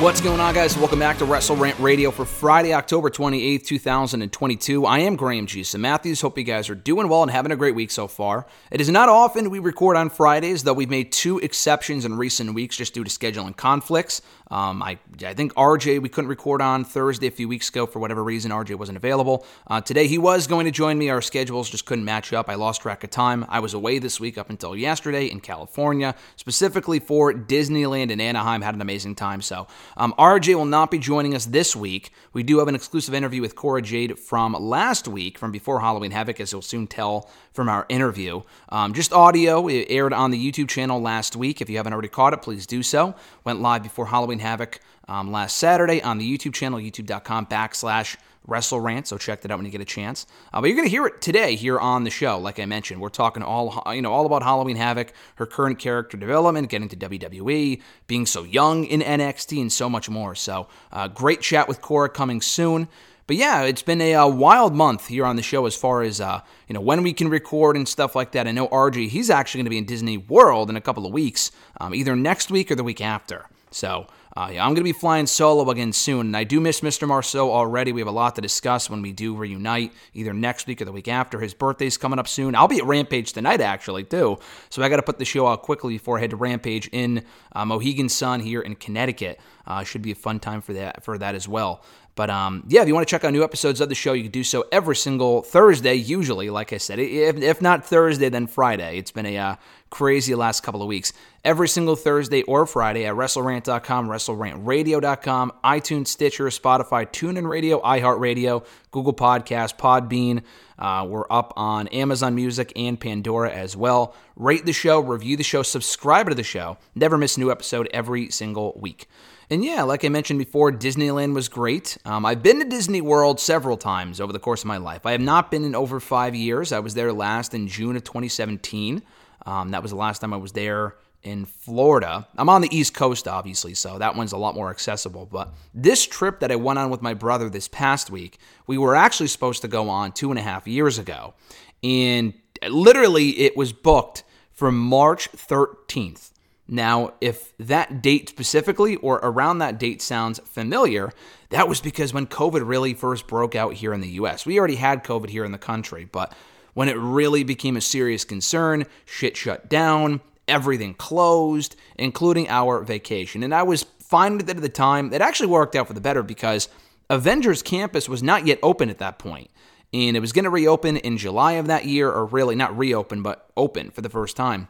What's going on, guys? Welcome back to Wrestle Rant Radio for Friday, October 28th, 2022. I am Graham GSM Matthews. Hope you guys are doing well and having a great week so far. It is not often we record on Fridays, though we've made two exceptions in recent weeks just due to scheduling conflicts. Um, I, I think RJ we couldn't record on Thursday a few weeks ago for whatever reason. RJ wasn't available. Uh, today he was going to join me. Our schedules just couldn't match up. I lost track of time. I was away this week up until yesterday in California, specifically for Disneyland in Anaheim. Had an amazing time. So um, RJ will not be joining us this week. We do have an exclusive interview with Cora Jade from last week, from before Halloween Havoc, as you'll soon tell from our interview. Um, just audio. It aired on the YouTube channel last week. If you haven't already caught it, please do so. Went live before Halloween Havoc um, last Saturday on the YouTube channel, youtube.com backslash Wrestle Rant. So check that out when you get a chance. Uh, but you're going to hear it today here on the show. Like I mentioned, we're talking all you know all about Halloween Havoc, her current character development, getting to WWE, being so young in NXT, and so much more. So uh, great chat with Cora coming soon. But yeah, it's been a, uh wild month here on the show as far as uh, you know when we can record and stuff like that. I know RJ, he's actually going to be in Disney World in a couple of weeks, um, either next week or the week after. So uh, yeah, I'm going to be flying solo again soon, and I do miss Mr. Marceau already. We have a lot to discuss when we do reunite, either next week or the week after. His birthday's coming up soon. I'll be at Rampage tonight, actually, too. So I got to put the show out quickly before I head to Rampage in uh, Mohegan Sun here in Connecticut. Uh, should be a fun time for that for that as well. But um, yeah, if you want to check out new episodes of the show, you can do so every single Thursday, usually, like I said. If, if not Thursday, then Friday. It's been a uh, crazy last couple of weeks. Every single Thursday or Friday at WrestleRant.com, WrestleRantRadio.com, iTunes, Stitcher, Spotify, TuneIn Radio, iHeartRadio, Google Podcast, Podbean. Uh, we're up on Amazon Music and Pandora as well. Rate the show, review the show, subscribe to the show. Never miss a new episode every single week. And yeah, like I mentioned before, Disneyland was great. Um, I've been to Disney World several times over the course of my life. I have not been in over five years. I was there last in June of 2017. Um, that was the last time I was there in Florida. I'm on the East Coast, obviously, so that one's a lot more accessible. But this trip that I went on with my brother this past week, we were actually supposed to go on two and a half years ago. And literally, it was booked for March 13th. Now, if that date specifically or around that date sounds familiar, that was because when COVID really first broke out here in the US. We already had COVID here in the country, but when it really became a serious concern, shit shut down, everything closed, including our vacation. And I was fine with it at the time. It actually worked out for the better because Avengers Campus was not yet open at that point. And it was going to reopen in July of that year, or really not reopen, but open for the first time.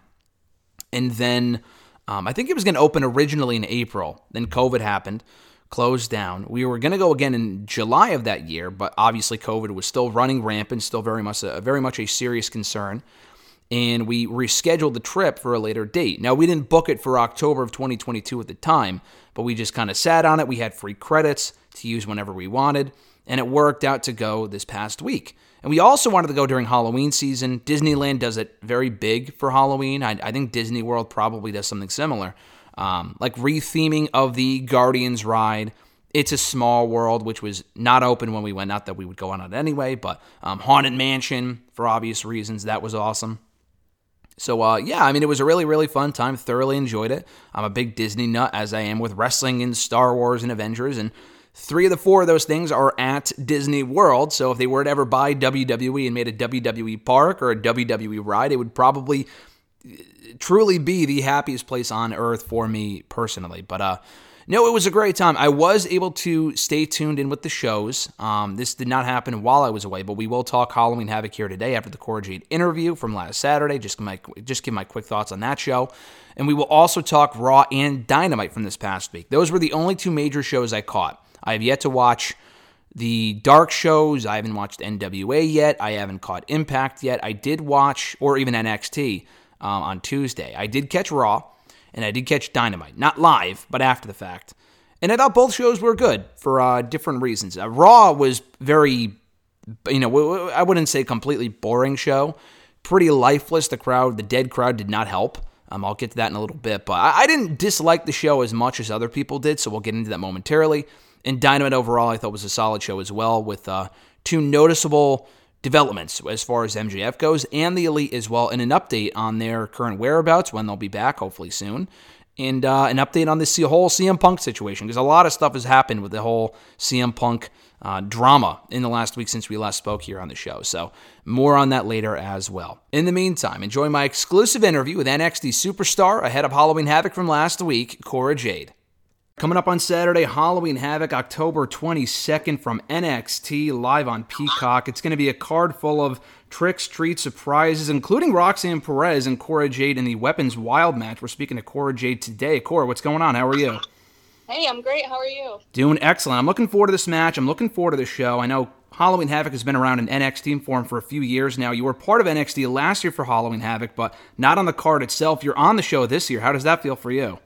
And then um, I think it was going to open originally in April. Then COVID happened, closed down. We were going to go again in July of that year, but obviously COVID was still running rampant, still very much a very much a serious concern. And we rescheduled the trip for a later date. Now we didn't book it for October of 2022 at the time, but we just kind of sat on it. We had free credits to use whenever we wanted, and it worked out to go this past week. And we also wanted to go during Halloween season. Disneyland does it very big for Halloween. I, I think Disney World probably does something similar, um, like retheming of the Guardians ride. It's a small world, which was not open when we went. Not that we would go on it anyway, but um, Haunted Mansion for obvious reasons. That was awesome. So uh, yeah, I mean, it was a really, really fun time. Thoroughly enjoyed it. I'm a big Disney nut, as I am with wrestling and Star Wars and Avengers, and three of the four of those things are at Disney World. So if they were to ever buy WWE and made a WWE park or a WWE ride, it would probably uh, truly be the happiest place on earth for me personally. But uh, No, it was a great time. I was able to stay tuned in with the shows. Um, this did not happen while I was away, but we will talk Halloween Havoc here today after the Cora Jade interview from last Saturday. Just my just give my quick thoughts on that show, and we will also talk Raw and Dynamite from this past week. Those were the only two major shows I caught. I have yet to watch the dark shows. I haven't watched NWA yet. I haven't caught Impact yet. I did watch, or even NXT um, on Tuesday. I did catch Raw and I did catch Dynamite, not live, but after the fact. And I thought both shows were good for uh, different reasons. Uh, Raw was very, you know, I wouldn't say completely boring show. Pretty lifeless. The crowd, the dead crowd, did not help. Um, I'll get to that in a little bit, but I, I didn't dislike the show as much as other people did, so we'll get into that momentarily. And Dynamite overall, I thought was a solid show as well, with uh, two noticeable developments as far as MJF goes and the Elite as well, and an update on their current whereabouts when they'll be back, hopefully soon, and uh, an update on this whole CM Punk situation because a lot of stuff has happened with the whole CM Punk uh, drama in the last week since we last spoke here on the show. So more on that later as well. In the meantime, enjoy my exclusive interview with NXT superstar ahead of Halloween Havoc from last week, Cora Jade. Coming up on Saturday, Halloween Havoc, October 22nd from NXT, live on Peacock. It's going to be a card full of tricks, treats, surprises, including Roxanne Perez and Cora Jade in the Weapons Wild match. We're speaking to Cora Jade today. Cora, what's going on? How are you? Hey, I'm great. How are you? Doing excellent. I'm looking forward to this match. I'm looking forward to the show. I know Halloween Havoc has been around in NXT form for a few years now. You were part of NXT last year for Halloween Havoc, but not on the card itself. You're on the show this year. How does that feel for you?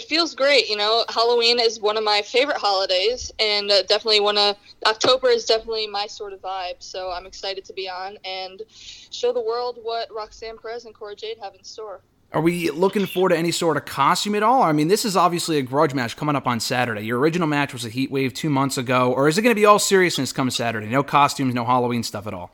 It feels great. You know, Halloween is one of my favorite holidays, and uh, definitely one of October is definitely my sort of vibe. So I'm excited to be on and show the world what Roxanne Perez and Cora Jade have in store. Are we looking forward to any sort of costume at all? I mean, this is obviously a grudge match coming up on Saturday. Your original match was a Heat Wave two months ago, or is it going to be all seriousness come Saturday? No costumes, no Halloween stuff at all.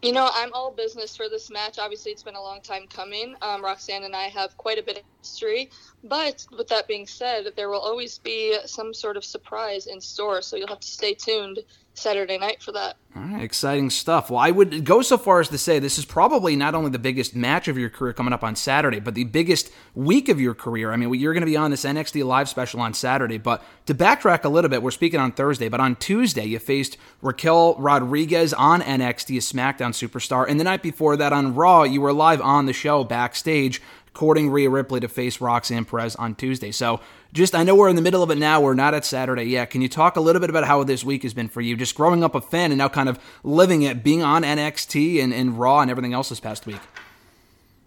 You know, I'm all business for this match. Obviously, it's been a long time coming. Um, Roxanne and I have quite a bit of history. But with that being said, there will always be some sort of surprise in store. So you'll have to stay tuned Saturday night for that. All right, exciting stuff. Well, I would go so far as to say this is probably not only the biggest match of your career coming up on Saturday, but the biggest week of your career. I mean, you're going to be on this NXT Live special on Saturday, but to backtrack a little bit, we're speaking on Thursday, but on Tuesday, you faced Raquel Rodriguez on NXT, a SmackDown superstar, and the night before that on Raw, you were live on the show backstage courting Rhea Ripley to face Roxanne Perez on Tuesday. So just I know we're in the middle of it now. We're not at Saturday yet. Can you talk a little bit about how this week has been for you? Just growing up a fan and now kind of living it, being on NXT and, and Raw and everything else this past week.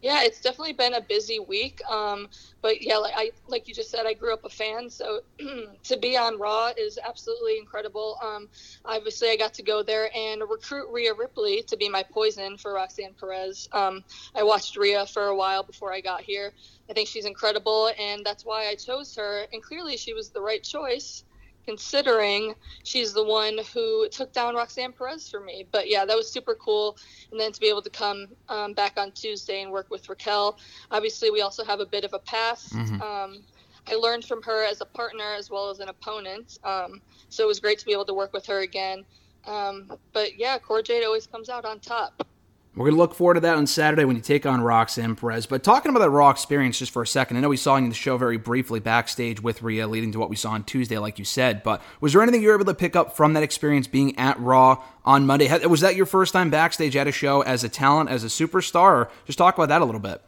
Yeah, it's definitely been a busy week. Um, but yeah, like I like you just said, I grew up a fan, so to be on Raw is absolutely incredible. Um, obviously, I got to go there and recruit Rhea Ripley to be my poison for Roxanne Perez. Um, I watched Rhea for a while before I got here. I think she's incredible, and that's why I chose her. And clearly, she was the right choice considering she's the one who took down Roxanne Perez for me. But yeah, that was super cool. And then to be able to come um, back on Tuesday and work with Raquel. Obviously, we also have a bit of a past. Mhm. Um, I learned from her as a partner as well as an opponent. Um, so it was great to be able to work with her again. Um, but yeah, Cora Jade always comes out on top. We're going to look forward to that on Saturday when you take on Roxanne Perez. But talking about that Raw experience just for a second, I know we saw you in the show very briefly backstage with Rhea, leading to what we saw on Tuesday, like you said. But was there anything you were able to pick up from that experience being at Raw on Monday? Was that your first time backstage at a show as a talent, as a superstar? Or just talk about that a little bit.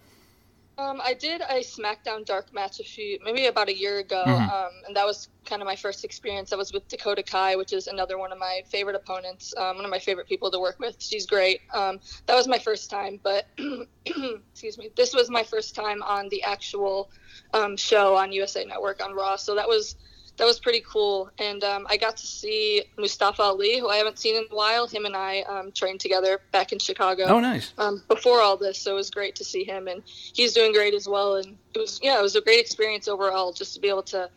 Um, I did a SmackDown Dark match a few, maybe about a year ago, Mhm. um, and that was kind of my first experience. I was with Dakota Kai, which is another one of my favorite opponents, um, one of my favorite people to work with. She's great. Um, that was my first time, but excuse me, this was my first time on the actual um, show on USA Network on Raw. So that was that was pretty cool, and um, I got to see Mustafa Ali, who I haven't seen in a while. Him and I um, trained together back in Chicago Oh, nice. um, before all this, so it was great to see him, and he's doing great as well. And it was, yeah, it was a great experience overall, just to be able to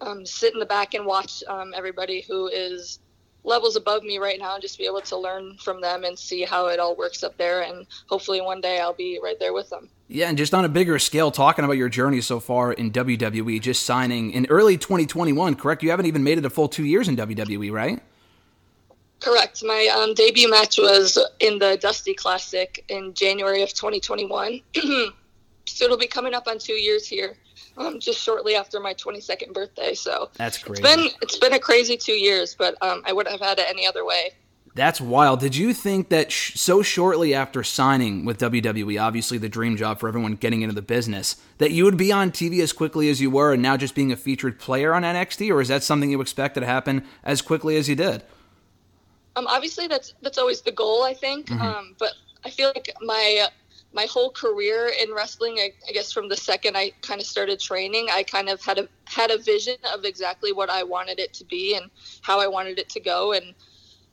um, sit in the back and watch um, everybody who is levels above me right now, and just be able to learn from them and see how it all works up there. And hopefully, one day I'll be right there with them. Yeah, and just on a bigger scale, talking about your journey so far in WWE, just signing in early 2021, correct? You haven't even made it a full two years in WWE, right? Correct. My um, debut match was in the Dusty Classic in January of 2021. so it'll be coming up on two years here, um, just shortly after my 22nd birthday. So That's crazy. it's been it's been a crazy two years, but um, I wouldn't have had it any other way. That's wild. Did you think that sh- so shortly after signing with WWE, obviously the dream job for everyone getting into the business, that you would be on TV as quickly as you were and now just being a featured player on NXT? Or is that something you expected to happen as quickly as you did? Um, obviously that's that's always the goal, I think. Um, but I feel like my my whole career in wrestling, I, I guess from the second I kind of started training, I kind of had a had a vision of exactly what I wanted it to be and how I wanted it to go. And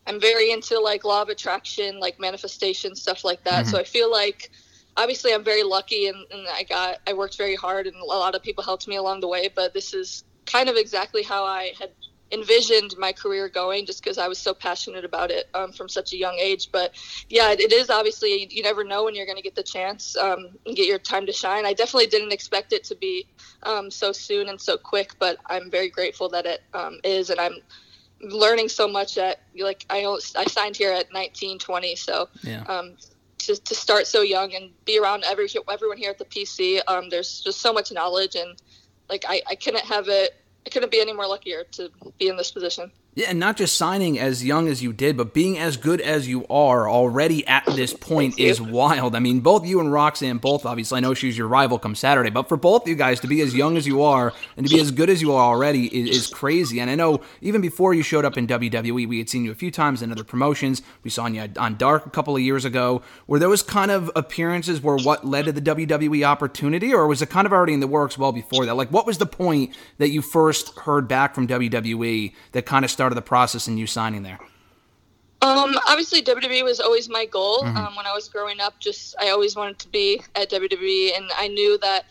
I'm very into like law of attraction, like manifestation stuff like that. Mm-hmm. So I feel like obviously I'm very lucky and, and I got I worked very hard and a lot of people helped me along the way. But this is kind of exactly how I had envisioned my career going just because I was so passionate about it um, from such a young age. But yeah, it is obviously, you, never know when you're going to get the chance um, and get your time to shine. I definitely didn't expect it to be um, so soon and so quick, but I'm very grateful that it um, is. And I'm learning so much at, like, I, I signed here at 19, 20. So Yeah. um, to, to start so young and be around every everyone here at the PC. Um, there's just so much knowledge and like I, I couldn't have it. I couldn't be any more luckier to be in this position. Yeah, and not just signing as young as you did, but being as good as you are already at this point is wild. I mean, both you and Roxanne, both obviously, I know she's your rival come Saturday, but for both you guys to be as young as you are and to be as good as you are already is, is crazy. And I know even before you showed up in WWE, we had seen you a few times in other promotions. We saw you on Dark a couple of years ago. Were those kind of appearances were what led to the WWE opportunity, or was it kind of already in the works well before that? Like, what was the point that you first heard back from WWE that kind of started the process in you signing there? Um, obviously WWE was always my goal. Um, when I was growing up, just I always wanted to be at WWE, and I knew that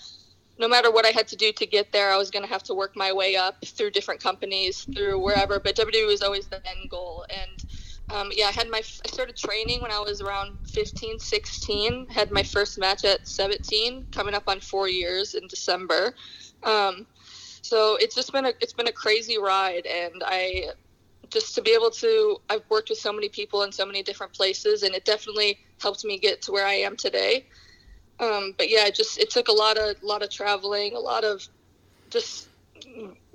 no matter what I had to do to get there, I was going to have to work my way up through different companies, through wherever. But WWE was always the end goal, and um, yeah, I had my I started training when I was around 15, 16. Had my first match at 17, coming up on four years in December. Um, so it's just been a it's been a crazy ride, and I just to be able to I've worked with so many people in so many different places and it definitely helped me get to where I am today. Um, but yeah, it just it took a lot of lot of traveling, a lot of just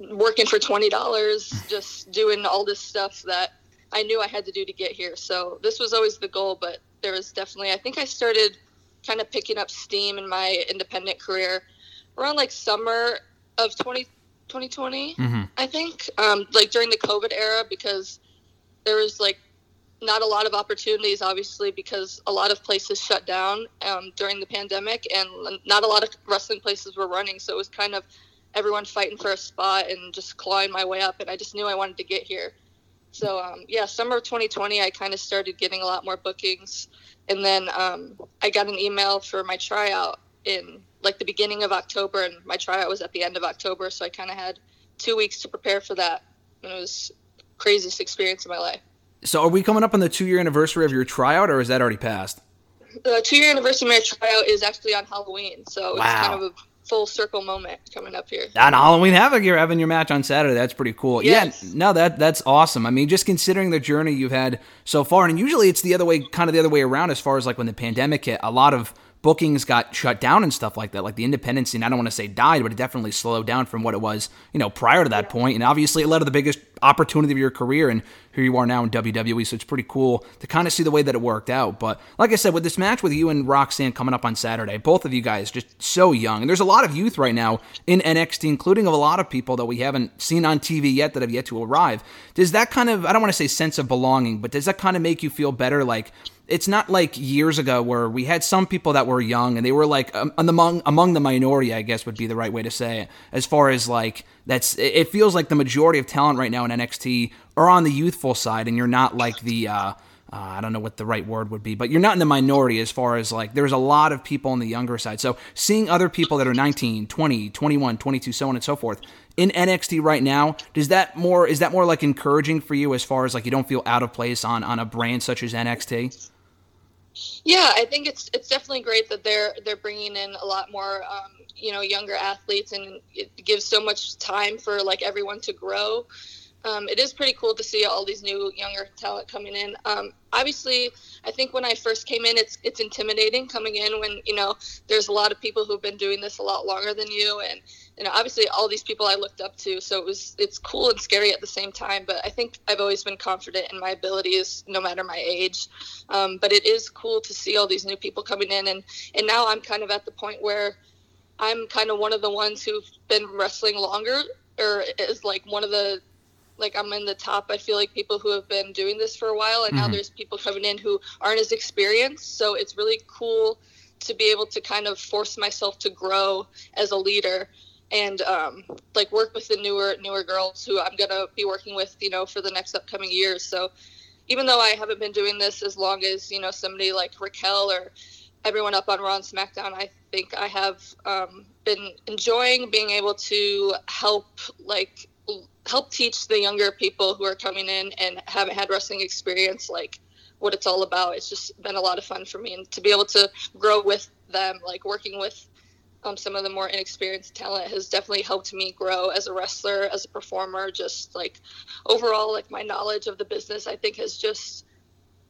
working for twenty dollars, just doing all this stuff that I knew I had to do to get here. So this was always the goal, but there was definitely I think I started kind of picking up steam in my independent career around like summer of 20, 2020 I think, um, like during the COVID era, because there was like not a lot of opportunities, obviously, because a lot of places shut down um, during the pandemic, and not a lot of wrestling places were running. So it was kind of everyone fighting for a spot and just clawing my way up. And I just knew I wanted to get here. So um, yeah, summer of 2020, I kind of started getting a lot more bookings, and then um, I got an email for my tryout in like the beginning of October, and my tryout was at the end of October. So I kind of had two weeks to prepare for that, and it was the craziest experience of my life. So, are we coming up on the two year anniversary of your tryout, or is that already passed? The two year anniversary of my tryout is actually on Halloween, so Wow. it's kind of a full circle moment coming up here. On Halloween Havoc, you're having your match on Saturday. That's pretty cool. Yes. Yeah, no, that that's awesome. I mean, just considering the journey you've had so far, and usually it's the other way, kind of the other way around, as far as like when the pandemic hit, a lot of bookings got shut down and stuff like that. Like the independent scene, I don't want to say died, but it definitely slowed down from what it was, you know, prior to that point. And obviously, it led to the biggest opportunity of your career, and here you are now in WWE. So it's pretty cool to kind of see the way that it worked out. But like I said, with this match with you and Roxanne coming up on Saturday, both of you guys just so young, and there's a lot of youth right now in NXT, including of a lot of people that we haven't seen on TV yet that have yet to arrive. Does that kind of I don't want to say sense of belonging, but does that kind of make you feel better? Like it's not like years ago where we had some people that were young and they were like um, among among the minority, I guess would be the right way to say it. As far as like that's it feels like the majority of talent right now in NXT are on the youthful side, and you're not like the. Uh, uh, I don't know what the right word would be, but you're not in the minority as far as like there's a lot of people on the younger side. So seeing other people that are 19, 20, 21, 22, so on and so forth in NXT right now, does that more is that more like encouraging for you as far as like you don't feel out of place on on a brand such as NXT? Yeah, I think it's it's definitely great that they're they're bringing in a lot more um, you know younger athletes, and it gives so much time for like everyone to grow. um, it is pretty cool to see all these new younger talent coming in. Um, obviously, I think when I first came in, it's it's intimidating coming in when you know there's a lot of people who've been doing this a lot longer than you, and you know obviously all these people I looked up to. So it was it's cool and scary at the same time. But I think I've always been confident in my abilities, no matter my age. Um, but it is cool to see all these new people coming in, and and now I'm kind of at the point where I'm kind of one of the ones who've been wrestling longer, or is like one of the like I'm in the top. I feel like people who have been doing this for a while, and now there's people coming in who aren't as experienced. So it's really cool to be able to kind of force myself to grow as a leader and um, like work with the newer newer girls who I'm gonna be working with, you know, for the next upcoming years. So even though I haven't been doing this as long as you know somebody like Raquel or everyone up on Raw and SmackDown, I think I have um, been enjoying being able to help like help teach the younger people who are coming in and haven't had wrestling experience like what it's all about. It's just been a lot of fun for me and to be able to grow with them, like working with um, some of the more inexperienced talent has definitely helped me grow as a wrestler, as a performer. Just like overall, like my knowledge of the business, I think has just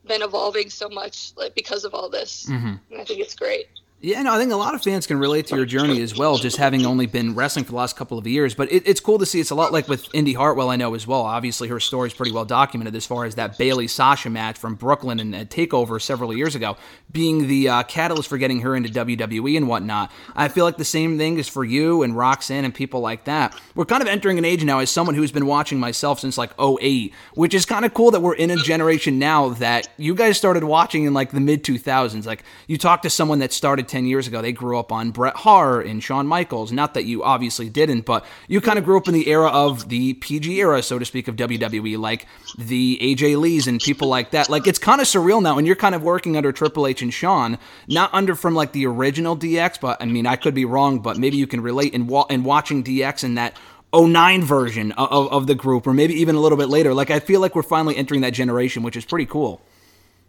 been evolving so much like because of all this. And I think it's great. Yeah, no, I think a lot of fans can relate to your journey as well, just having only been wrestling for the last couple of years. But it, it's cool to see. It's a lot like with Indy Hartwell, I know as well. Obviously, her story is pretty well documented as far as that Bayley Sasha match from Brooklyn and Takeover several years ago, being the uh, catalyst for getting her into WWE and whatnot. I feel like the same thing is for you and Roxanne and people like that. We're kind of entering an age now as someone who's been watching myself since like 08, which is kind of cool that we're in a generation now that you guys started watching in like the mid 2000s. Like you talk to someone that started 10 years ago, they grew up on Bret Hart and Shawn Michaels. Not that you obviously didn't, but you kind of grew up in the era of the PG era, so to speak, of WWE, like the AJ Lees and people like that. Like it's kind of surreal now, and you're kind of working under Triple H and Shawn, not under from like the original DX, but I mean, I could be wrong, but maybe you can relate in, wa- in watching DX in that 09 version of, of the group, or maybe even a little bit later. Like I feel like we're finally entering that generation, which is pretty cool.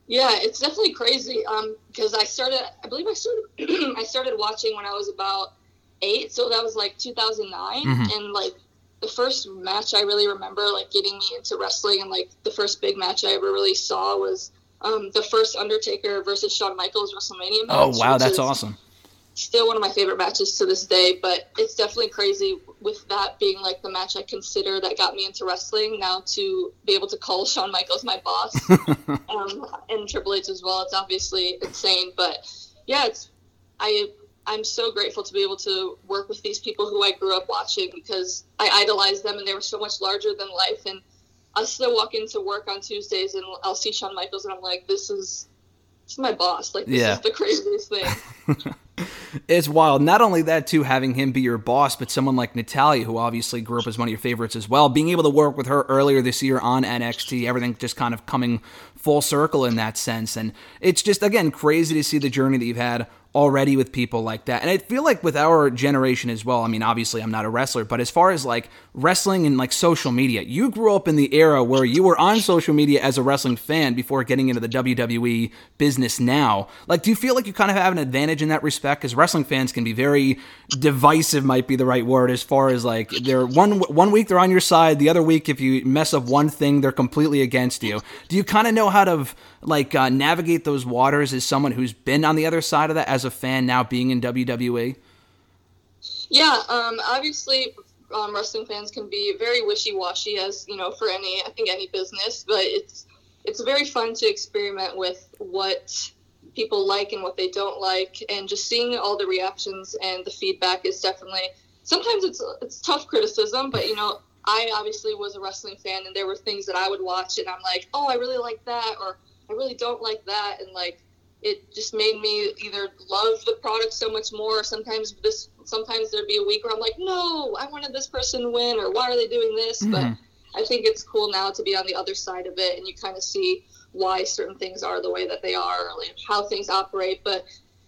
Yeah, it's definitely crazy. Um, because I started, I believe I started, I started watching when I was about eight, so that was like 2009, and like the first match I really remember, like getting me into wrestling, and like the first big match I ever really saw was um the first Undertaker versus Shawn Michaels WrestleMania match. Oh wow, that's awesome. Still one of my favorite matches to this day, but it's definitely crazy with that being like the match I consider that got me into wrestling. Now to be able to call Shawn Michaels my boss um, and Triple H as well. It's obviously insane, but yeah, it's I I'm so grateful to be able to work with these people who I grew up watching because I idolized them and they were so much larger than life. And I still walk into work on Tuesdays and I'll see Shawn Michaels and I'm like, this is this is my boss. Like this Yeah. is the craziest thing. It's wild. Not only that, too, having him be your boss, but someone like Natalya, who obviously grew up as one of your favorites as well. Being able to work with her earlier this year on NXT, everything just kind of coming full circle in that sense. And it's just, again, crazy to see the journey that you've had already with people like that. And I feel like with our generation as well, I mean, obviously I'm not a wrestler, but as far as like wrestling and like social media, you grew up in the era where you were on social media as a wrestling fan before getting into the WWE business now. Like, do you feel like you kind of have an advantage in that respect? Because wrestling fans can be very divisive, might be the right word, as far as like they're one one week they're on your side, the other week if you mess up one thing, they're completely against you. Do you kind of know how to like uh, navigate those waters as someone who's been on the other side of that as a fan now being in? WWE? Yeah, um, obviously, um, wrestling fans can be very wishy-washy, as you know, for any I think any business. But it's it's very fun to experiment with what people like and what they don't like, and just seeing all the reactions and the feedback is definitely. Sometimes it's it's tough criticism, but you know, I obviously was a wrestling fan, and there were things that I would watch, and I'm like, oh, I really like that, or I really don't like that, and like it just made me either love the product so much more or sometimes this sometimes there'd be a week where i'm like no i wanted this person to win or why are they doing this? Mm-hmm. But i think it's cool now to be on the other side of it and you kind of see why certain things are the way that they are or like how things operate but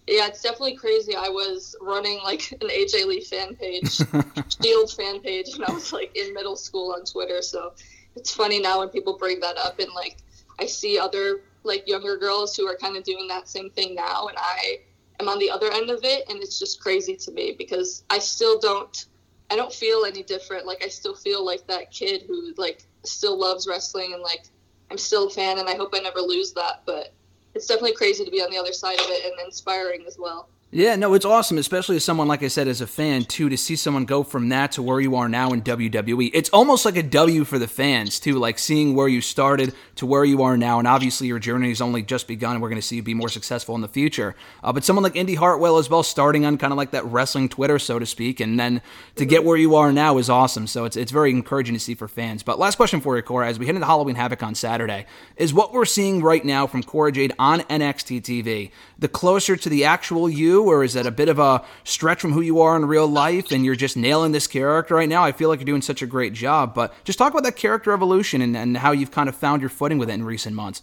yeah it's definitely crazy. I was running like an aj lee fan page shield fan page when i was like in middle school on twitter so it's funny now when people bring that up and like i see other like younger girls who are kind of doing that same thing now and i am on the other end of it and it's just crazy to me because i still don't i don't feel any different like i still feel like that kid who like still loves wrestling and like I'm still a fan and I hope I never lose that. But it's definitely crazy to be on the other side of it and inspiring as well. Yeah, no, it's awesome, especially as someone, like I said, as a fan, too, to see someone go from that to where you are now in WWE. It's almost like a W for the fans, too, like seeing where you started to where you are now. And obviously, your journey has only just begun. We're going to see you be more successful in the future. Uh, but someone like Indy Hartwell as well, starting on kind of like that wrestling Twitter, so to speak, and then to get where you are now is awesome. So it's, it's very encouraging to see for fans. But last question for you, Cora, as we head into Halloween Havoc on Saturday, is what we're seeing right now from Cora Jade on NXT TV the closer to the actual you, or is that a bit of a stretch from who you are in real life and you're just nailing this character right now? I feel like you're doing such a great job, but just talk about that character evolution and, and how you've kind of found your footing with it in recent months.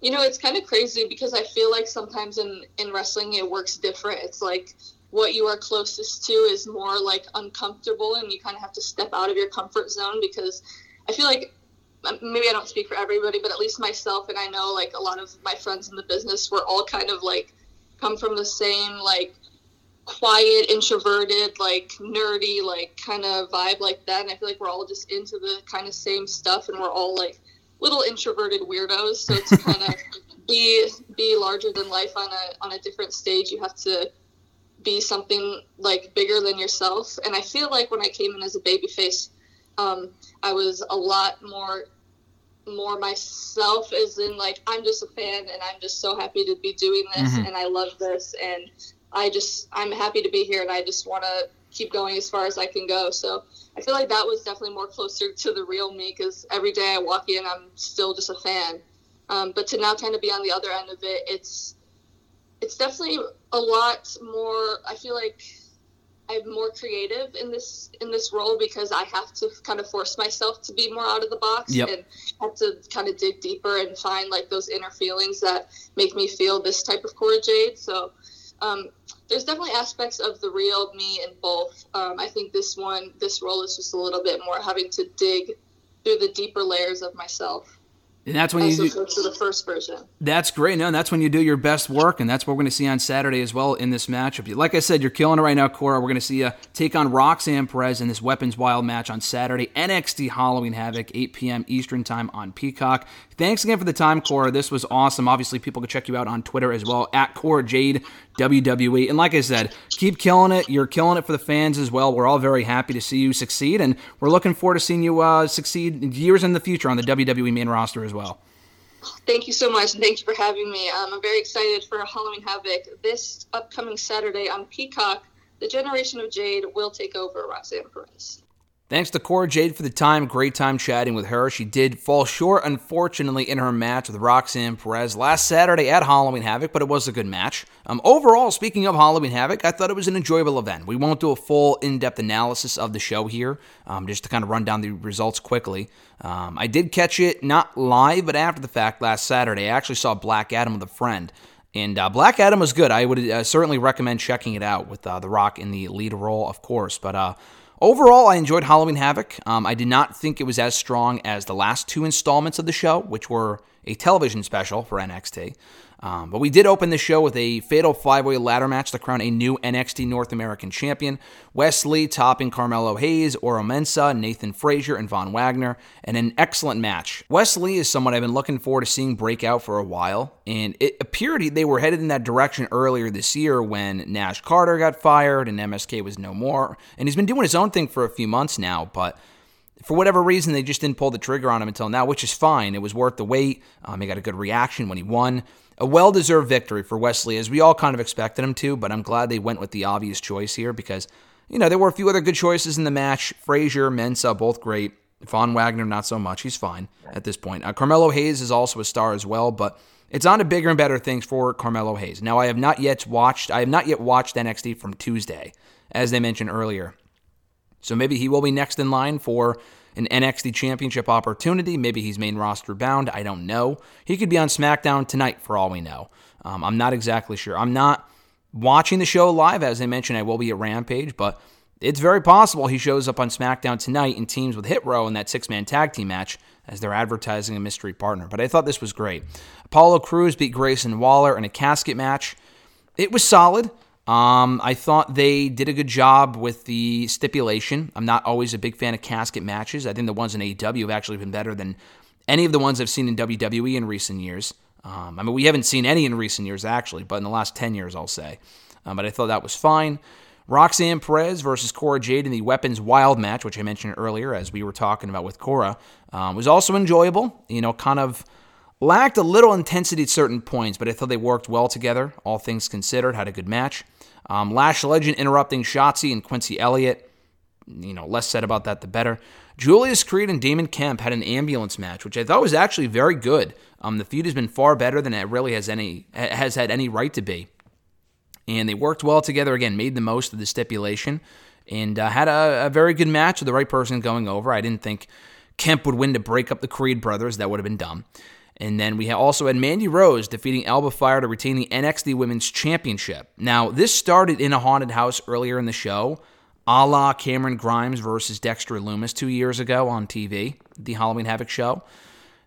You know, it's kind of crazy because I feel like sometimes in in wrestling it works different. It's like what you are closest to is more like uncomfortable, and you kind of have to step out of your comfort zone because I feel like um, maybe I don't speak for everybody, but at least myself and I know like a lot of my friends in the business we're all kind of like come from the same like quiet, introverted, like nerdy, like kind of vibe like that. And I feel like we're all just into the kind of same stuff, and we're all like little introverted weirdos. So to kind of be be larger than life on a on a different stage, you have to be something like bigger than yourself. And I feel like when I came in as a babyface, um, I was a lot more more myself as in like I'm just a fan and I'm just so happy to be doing this and I love this and I just I'm happy to be here and I just want to keep going as far as I can go. So I feel like that was definitely more closer to the real me because every day I walk in I'm still just a fan. Um, but to now kind of be on the other end of it, it's it's definitely a lot more. I feel like I'm more creative in this in this role because I have to kind of force myself to be more out of the box Yep. and have to kind of dig deeper and find like those inner feelings that make me feel this type of Cora Jade. So um, there's definitely aspects of the real me in both. Um, I think this one, this role is just a little bit more having to dig through the deeper layers of myself And that's when you opposed to the first version. That's great. No, and that's when you do your best work, and that's what we're going to see on Saturday as well in this matchup. Like I said, you're killing it right now, Cora. We're going to see you take on Roxanne Perez in this Weapons Wild match on Saturday. NXT Halloween Havoc, 8 p.m. Eastern Time on Peacock. Thanks again for the time, Cora. This was awesome. Obviously, people can check you out on Twitter as well, at Cora Jade WWE. And like I said, keep killing it. You're killing it for the fans as well. We're all very happy to see you succeed, and we're looking forward to seeing you uh, succeed years in the future on the WWE main roster as well. Thank you so much, and thank you for having me. Um, I'm very excited for Halloween Havoc this upcoming Saturday on Peacock. The Generation of Jade will take over Roxanne Perez. Thanks to Cora Jade for the time. Great time chatting with her. She did fall short, unfortunately, in her match with Roxanne Perez last Saturday at Halloween Havoc, but it was a good match. Um, overall, speaking of Halloween Havoc, I thought it was an enjoyable event. We won't do a full in depth analysis of the show here, um, just to kind of run down the results quickly. Um, I did catch it not live, but after the fact last Saturday. I actually saw Black Adam with a friend. And uh, Black Adam was good. I would uh, certainly recommend checking it out with uh, The Rock in the lead role, of course. But uh, overall, I enjoyed Halloween Havoc. Um, I did not think it was as strong as the last two installments of the show, which were a television special for NXT. Um, but we did open the show with a fatal five way ladder match to crown a new NXT North American champion. Wes Lee topping Carmelo Hayes, Oro Mensah, Nathan Frazer, and Von Wagner, and an excellent match. Wes Lee is someone I've been looking forward to seeing break out for a while, and it appeared they were headed in that direction earlier this year when Nash Carter got fired and MSK was no more. And he's been doing his own thing for a few months now, but for whatever reason, they just didn't pull the trigger on him until now, which is fine. It was worth the wait. Um, he got a good reaction when he won. A well deserved victory for Wes Lee, as we all kind of expected him to, but I'm glad they went with the obvious choice here because, you know, there were a few other good choices in the match. Frazer, Mensah, both great. Von Wagner, not so much. He's fine at this point. Uh, Carmelo Hayes is also a star as well, but it's on to bigger and better things for Carmelo Hayes. Now, I have not yet watched. I have not yet watched NXT from Tuesday, as they mentioned earlier. So maybe he will be next in line for an NXT championship opportunity. Maybe he's main roster bound. I don't know. He could be on SmackDown tonight for all we know. Um, I'm not exactly sure. I'm not watching the show live. As I mentioned, I will be at Rampage, but it's very possible he shows up on SmackDown tonight and teams with Hit Row in that six man tag team match as they're advertising a mystery partner. But I thought this was great. Apollo Crews beat Grayson Waller in a casket match. It was solid. Um, I thought they did a good job with the stipulation. I'm not always a big fan of casket matches. I think the ones in AEW have actually been better than any of the ones I've seen in WWE in recent years. Um, I mean, we haven't seen any in recent years, actually, but in the last 10 years, I'll say. Um, but I thought that was fine. Roxanne Perez versus Cora Jade in the Weapons Wild match, which I mentioned earlier as we were talking about with Cora, um, was also enjoyable. You know, kind of lacked a little intensity at certain points, but I thought they worked well together, all things considered, had a good match. Um, Lash Legend interrupting Shotzi and Quincy Elliott. You know, less said about that, the better. Julius Creed and Damon Kemp had an ambulance match, which I thought was actually very good. Um, the feud has been far better than it really has any has had any right to be, and they worked well together. Again, made the most of the stipulation, and uh, had a, a very good match with the right person going over. I didn't think Kemp would win to break up the Creed brothers; that would have been dumb. And then we also had Mandy Rose defeating Alba Fyre to retain the NXT Women's Championship. Now, this started in a haunted house earlier in the show, a la Cameron Grimes versus Dexter Lumis two years ago on TV, the Halloween Havoc show.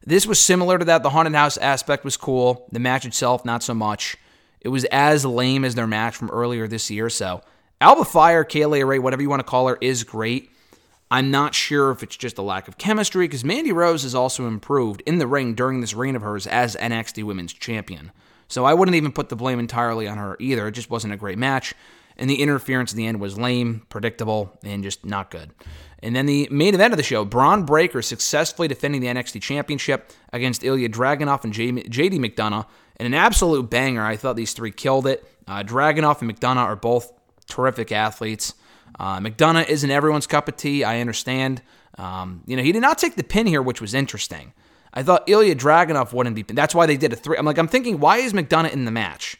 This was similar to that. The haunted house aspect was cool. The match itself, not so much. It was as lame as their match from earlier this year. So, Alba Fyre, Kayla Ray, whatever you want to call her, is great. I'm not sure if it's just a lack of chemistry because Mandy Rose has also improved in the ring during this reign of hers as NXT Women's Champion. So I wouldn't even put the blame entirely on her either. It just wasn't a great match. And the interference in the end was lame, predictable, and just not good. And then the main event of the show, Bron Breakker successfully defending the NXT Championship against Ilja Dragunov and JD McDonagh. And an absolute banger. I thought these three killed it. Uh, Dragunov and McDonough are both terrific athletes. Uh, McDonagh isn't everyone's cup of tea. I understand. Um, you know, he did not take the pin here, which was interesting. I thought Ilja Dragunov wouldn't be. That's why they did a three. I'm like, I'm thinking, why is McDonagh in the match?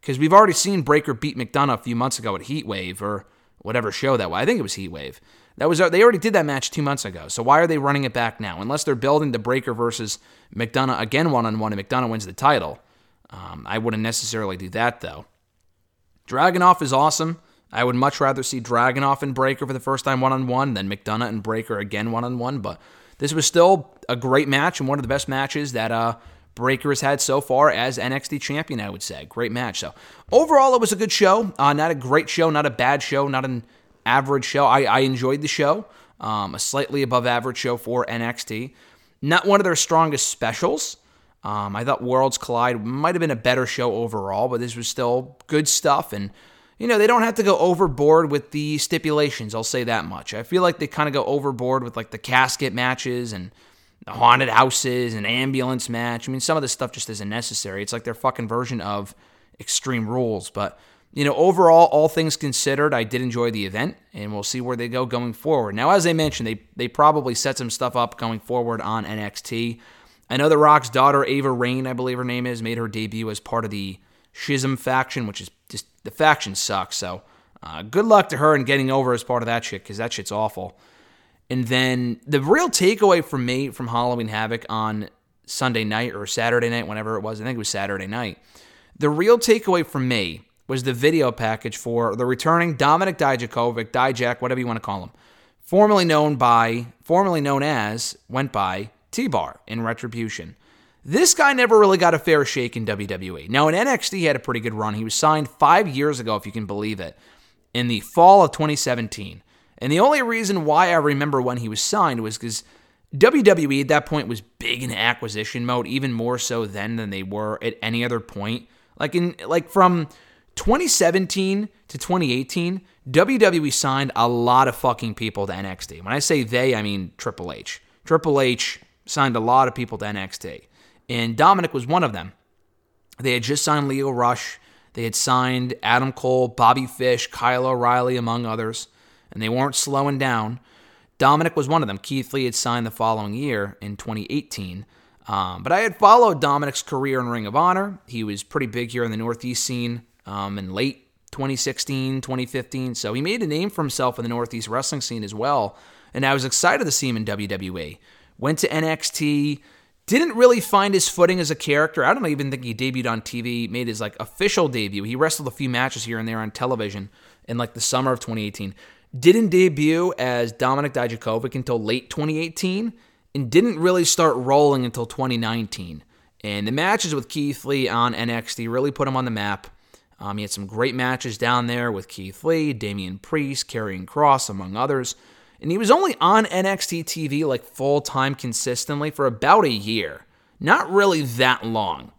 Because we've already seen Breakker beat McDonagh a few months ago at Heatwave or whatever show that was. I think it was Heatwave. That was they already did that match two months ago. So why are they running it back now? Unless they're building the Breakker versus McDonagh again one on one, and McDonagh wins the title. Um, I wouldn't necessarily do that though. Dragunov is awesome. I would much rather see Dragunov and Breakker for the first time one on one than McDonagh and Breakker again one on one. But this was still a great match and one of the best matches that uh, Breakker has had so far as NXT champion, I would say. Great match. So overall, it was a good show. Uh, not a great show, not a bad show, not an average show. I, I enjoyed the show. Um, a slightly above average show for NXT. Not one of their strongest specials. Um, I thought Worlds Collide might have been a better show overall, but this was still good stuff and you know, they don't have to go overboard with the stipulations. I'll say that much. I feel like they kind of go overboard with like the casket matches and the haunted houses and ambulance match. I mean, some of this stuff just isn't necessary. It's like their fucking version of Extreme Rules. But, you know, overall, all things considered, I did enjoy the event, and we'll see where they go going forward. Now, as I mentioned, they, they probably set some stuff up going forward on NXT. I know The Rock's daughter, Ava Raine, I believe her name is, made her debut as part of the Schism faction, which is just the faction sucks. So uh, good luck to her in getting over as part of that shit because that shit's awful. And then the real takeaway from me from Halloween Havoc on Sunday night or Saturday night, whenever it was, I think it was Saturday night. The real takeaway from me was the video package for the returning Dominic Dijakovic, Dijak, whatever you want to call him, formerly known by, formerly known as, went by T-Bar in Retribution. This guy never really got a fair shake in WWE. Now, in NXT, he had a pretty good run. He was signed five years ago, if you can believe it, in the fall of 2017. And the only reason why I remember when he was signed was because WWE at that point was big in acquisition mode, even more so then than they were at any other point. Like in like from 2017 to 2018, WWE signed a lot of fucking people to NXT. When I say they, I mean Triple H. Triple H signed a lot of people to NXT and Dominic was one of them. They had just signed Lio Rush. They had signed Adam Cole, Bobby Fish, Kyle O'Reilly, among others, and they weren't slowing down. Dominic was one of them. Keith Lee had signed the following year in 2018. Um, but I had followed Dominic's career in Ring of Honor. He was pretty big here in the Northeast scene um, in late 2016, 2015. So he made a name for himself in the Northeast wrestling scene as well. And I was excited to see him in WWE. Went to NXT, didn't really find his footing as a character. I don't even think he debuted on TV, made his like official debut. He wrestled a few matches here and there on television in like the summer of 2018. Didn't debut as Dominic Dijakovic until late 2018 and didn't really start rolling until 2019. And the matches with Keith Lee on NXT really put him on the map. Um, he had some great matches down there with Keith Lee, Damian Priest, Karrion Kross, among others. And he was only on NXT TV like full time consistently for about a year. Not really that long.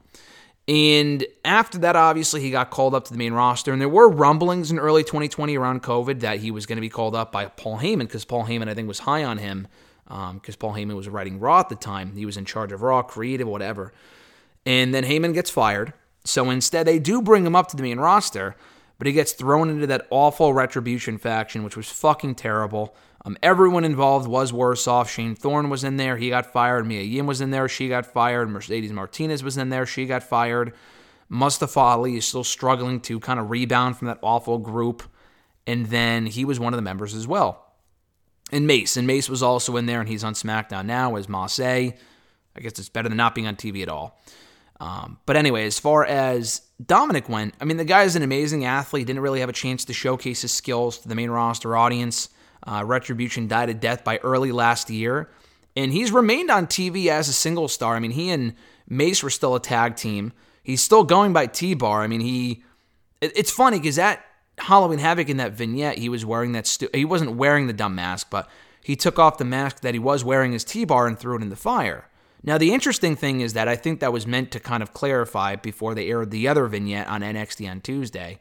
And after that, obviously, he got called up to the main roster. And there were rumblings in early 2020 around COVID that he was going to be called up by Paul Heyman because Paul Heyman, I think, was high on him um, because Paul Heyman was writing Raw at the time. He was in charge of Raw, creative, whatever. And then Heyman gets fired. So instead, they do bring him up to the main roster, but he gets thrown into that awful Retribution faction, which was fucking terrible. Um, everyone involved was worse off. Shane Thorne was in there. He got fired. Mia Yim was in there. She got fired. Mercedes Martinez was in there. She got fired. Mustafa Ali is still struggling to kind of rebound from that awful group. And then he was one of the members as well. And Mace. And Mace was also in there, and he's on SmackDown now as Mace. I guess it's better than not being on TV at all. Um, but anyway, as far as Dominik went, I mean, the guy is an amazing athlete. Didn't really have a chance to showcase his skills to the main roster audience. Uh, Retribution died a death by early last year, and he's remained on TV as a single star. I mean, he and Mace were still a tag team. He's still going by T Bar. I mean, he. It, it's funny because that Halloween Havoc in that vignette, he was wearing that. Stu- he wasn't wearing the dumb mask, but he took off the mask that he was wearing as T Bar and threw it in the fire. Now, the interesting thing is that I think that was meant to kind of clarify before they aired the other vignette on NXT on Tuesday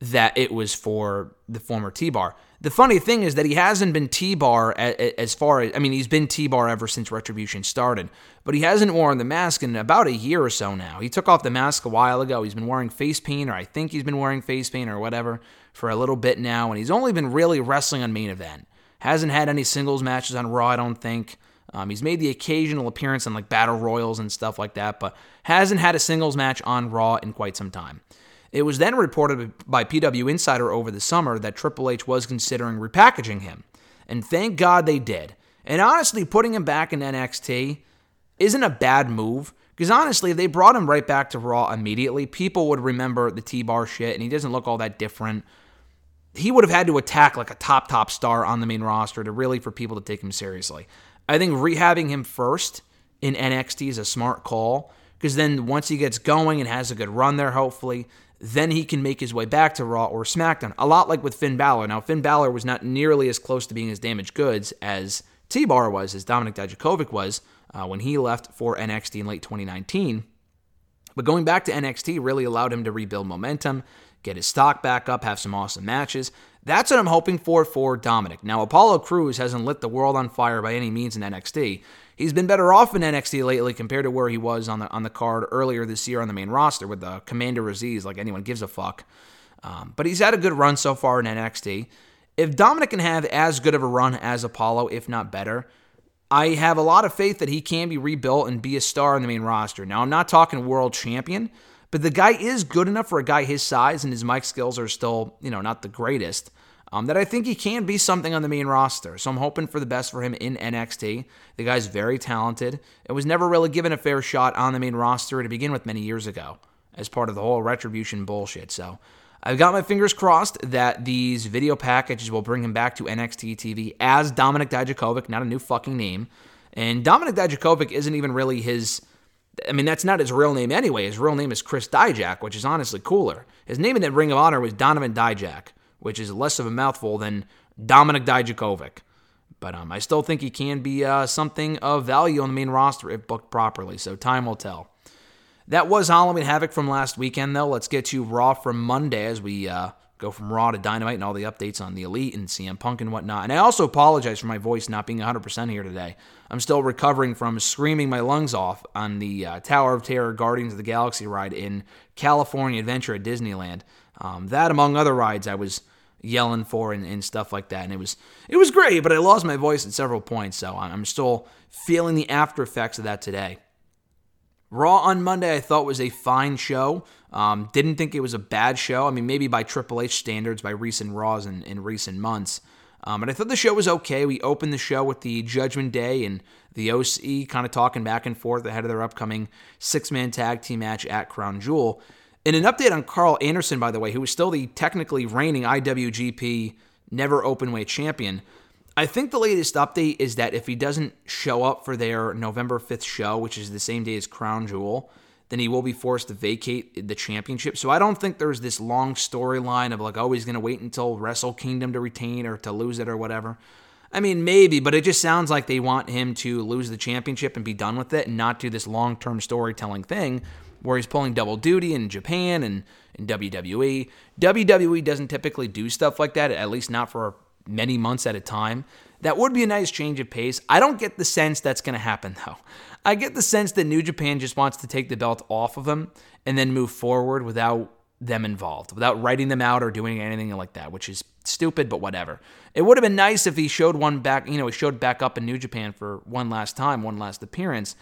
that it was for the former T Bar. The funny thing is that he hasn't been T Bar as far as, I mean, he's been T Bar ever since Retribution started, but he hasn't worn the mask in about a year or so now. He took off the mask a while ago. He's been wearing face paint, or I think he's been wearing face paint or whatever, for a little bit now, and he's only been really wrestling on main event. Hasn't had any singles matches on Raw, I don't think. Um, he's made the occasional appearance in like battle royals and stuff like that, but hasn't had a singles match on Raw in quite some time. It was then reported by PW Insider over the summer that Triple H was considering repackaging him, and thank God they did. And honestly, putting him back in NXT isn't a bad move. Because honestly, if they brought him right back to Raw immediately, people would remember the T Bar shit, and he doesn't look all that different. He would have had to attack like a top, top star on the main roster to really for people to take him seriously. I think rehabbing him first in NXT is a smart call because then once he gets going and has a good run there, hopefully, then he can make his way back to Raw or SmackDown. A lot like with Finn Balor. Now, Finn Balor was not nearly as close to being as damaged goods as T Bar was, as Dominik Dijakovic was uh, when he left for NXT in late 2019. But going back to NXT really allowed him to rebuild momentum, get his stock back up, have some awesome matches. That's what I'm hoping for for Dominik. Now, Apollo Crews hasn't lit the world on fire by any means in NXT. He's been better off in NXT lately compared to where he was on the on the card earlier this year on the main roster with the Commander Azeez, like anyone gives a fuck. Um, but he's had a good run so far in NXT. If Dominik can have as good of a run as Apollo, if not better, I have a lot of faith that he can be rebuilt and be a star in the main roster. Now, I'm not talking world champion, but the guy is good enough for a guy his size, and his mic skills are still, you know, not the greatest. Um, that I think he can be something on the main roster. So I'm hoping for the best for him in NXT. The guy's very talented. It was never really given a fair shot on the main roster to begin with many years ago as part of the whole retribution bullshit. So I've got my fingers crossed that these video packages will bring him back to NXT TV as Dominik Dijakovic, not a new fucking name. And Dominik Dijakovic isn't even really his. I mean, that's not his real name anyway. His real name is Chris Dijak, which is honestly cooler. His name in the Ring of Honor was Donovan Dijak, which is less of a mouthful than Dominik Dijakovic. But um, I still think he can be uh, something of value on the main roster if booked properly. So time will tell. That was Halloween Havoc from last weekend, though. Let's get to Raw from Monday as we uh, go from Raw to Dynamite and all the updates on the Elite and CM Punk and whatnot. And I also apologize for my voice not being 100% here today. I'm still recovering from screaming my lungs off on the uh, Tower of Terror Guardians of the Galaxy ride in California Adventure at Disneyland. Um, that, among other rides, I was yelling for and, and, stuff like that. And it was it was great, but I lost my voice at several points, so I'm still feeling the after effects of that today. Raw on Monday, I thought was a fine show. Um, didn't think it was a bad show. I mean, maybe by Triple H standards, by recent Raws in, in recent months. Um, but I thought the show was okay. We opened the show with the Judgment Day and the OC kind of talking back and forth ahead of their upcoming six man tag team match at Crown Jewel. And an update on Karl Anderson, by the way, who is still the technically reigning IWGP Never Openweight champion. I think the latest update is that if he doesn't show up for their November 5th show, which is the same day as Crown Jewel, then he will be forced to vacate the championship. So I don't think there's this long storyline of like, oh, he's going to wait until Wrestle Kingdom to retain or to lose it or whatever. I mean, maybe, but it just sounds like they want him to lose the championship and be done with it and not do this long term storytelling thing where he's pulling double duty in Japan and in WWE. WWE doesn't typically do stuff like that, at least not for many months at a time. That would be a nice change of pace. I don't get the sense that's going to happen, though. I get the sense that New Japan just wants to take the belt off of him and then move forward without them involved, without writing them out or doing anything like that, which is stupid, but whatever. It would have been nice if he showed one back, you know, he showed back up in New Japan for one last time, one last appearance,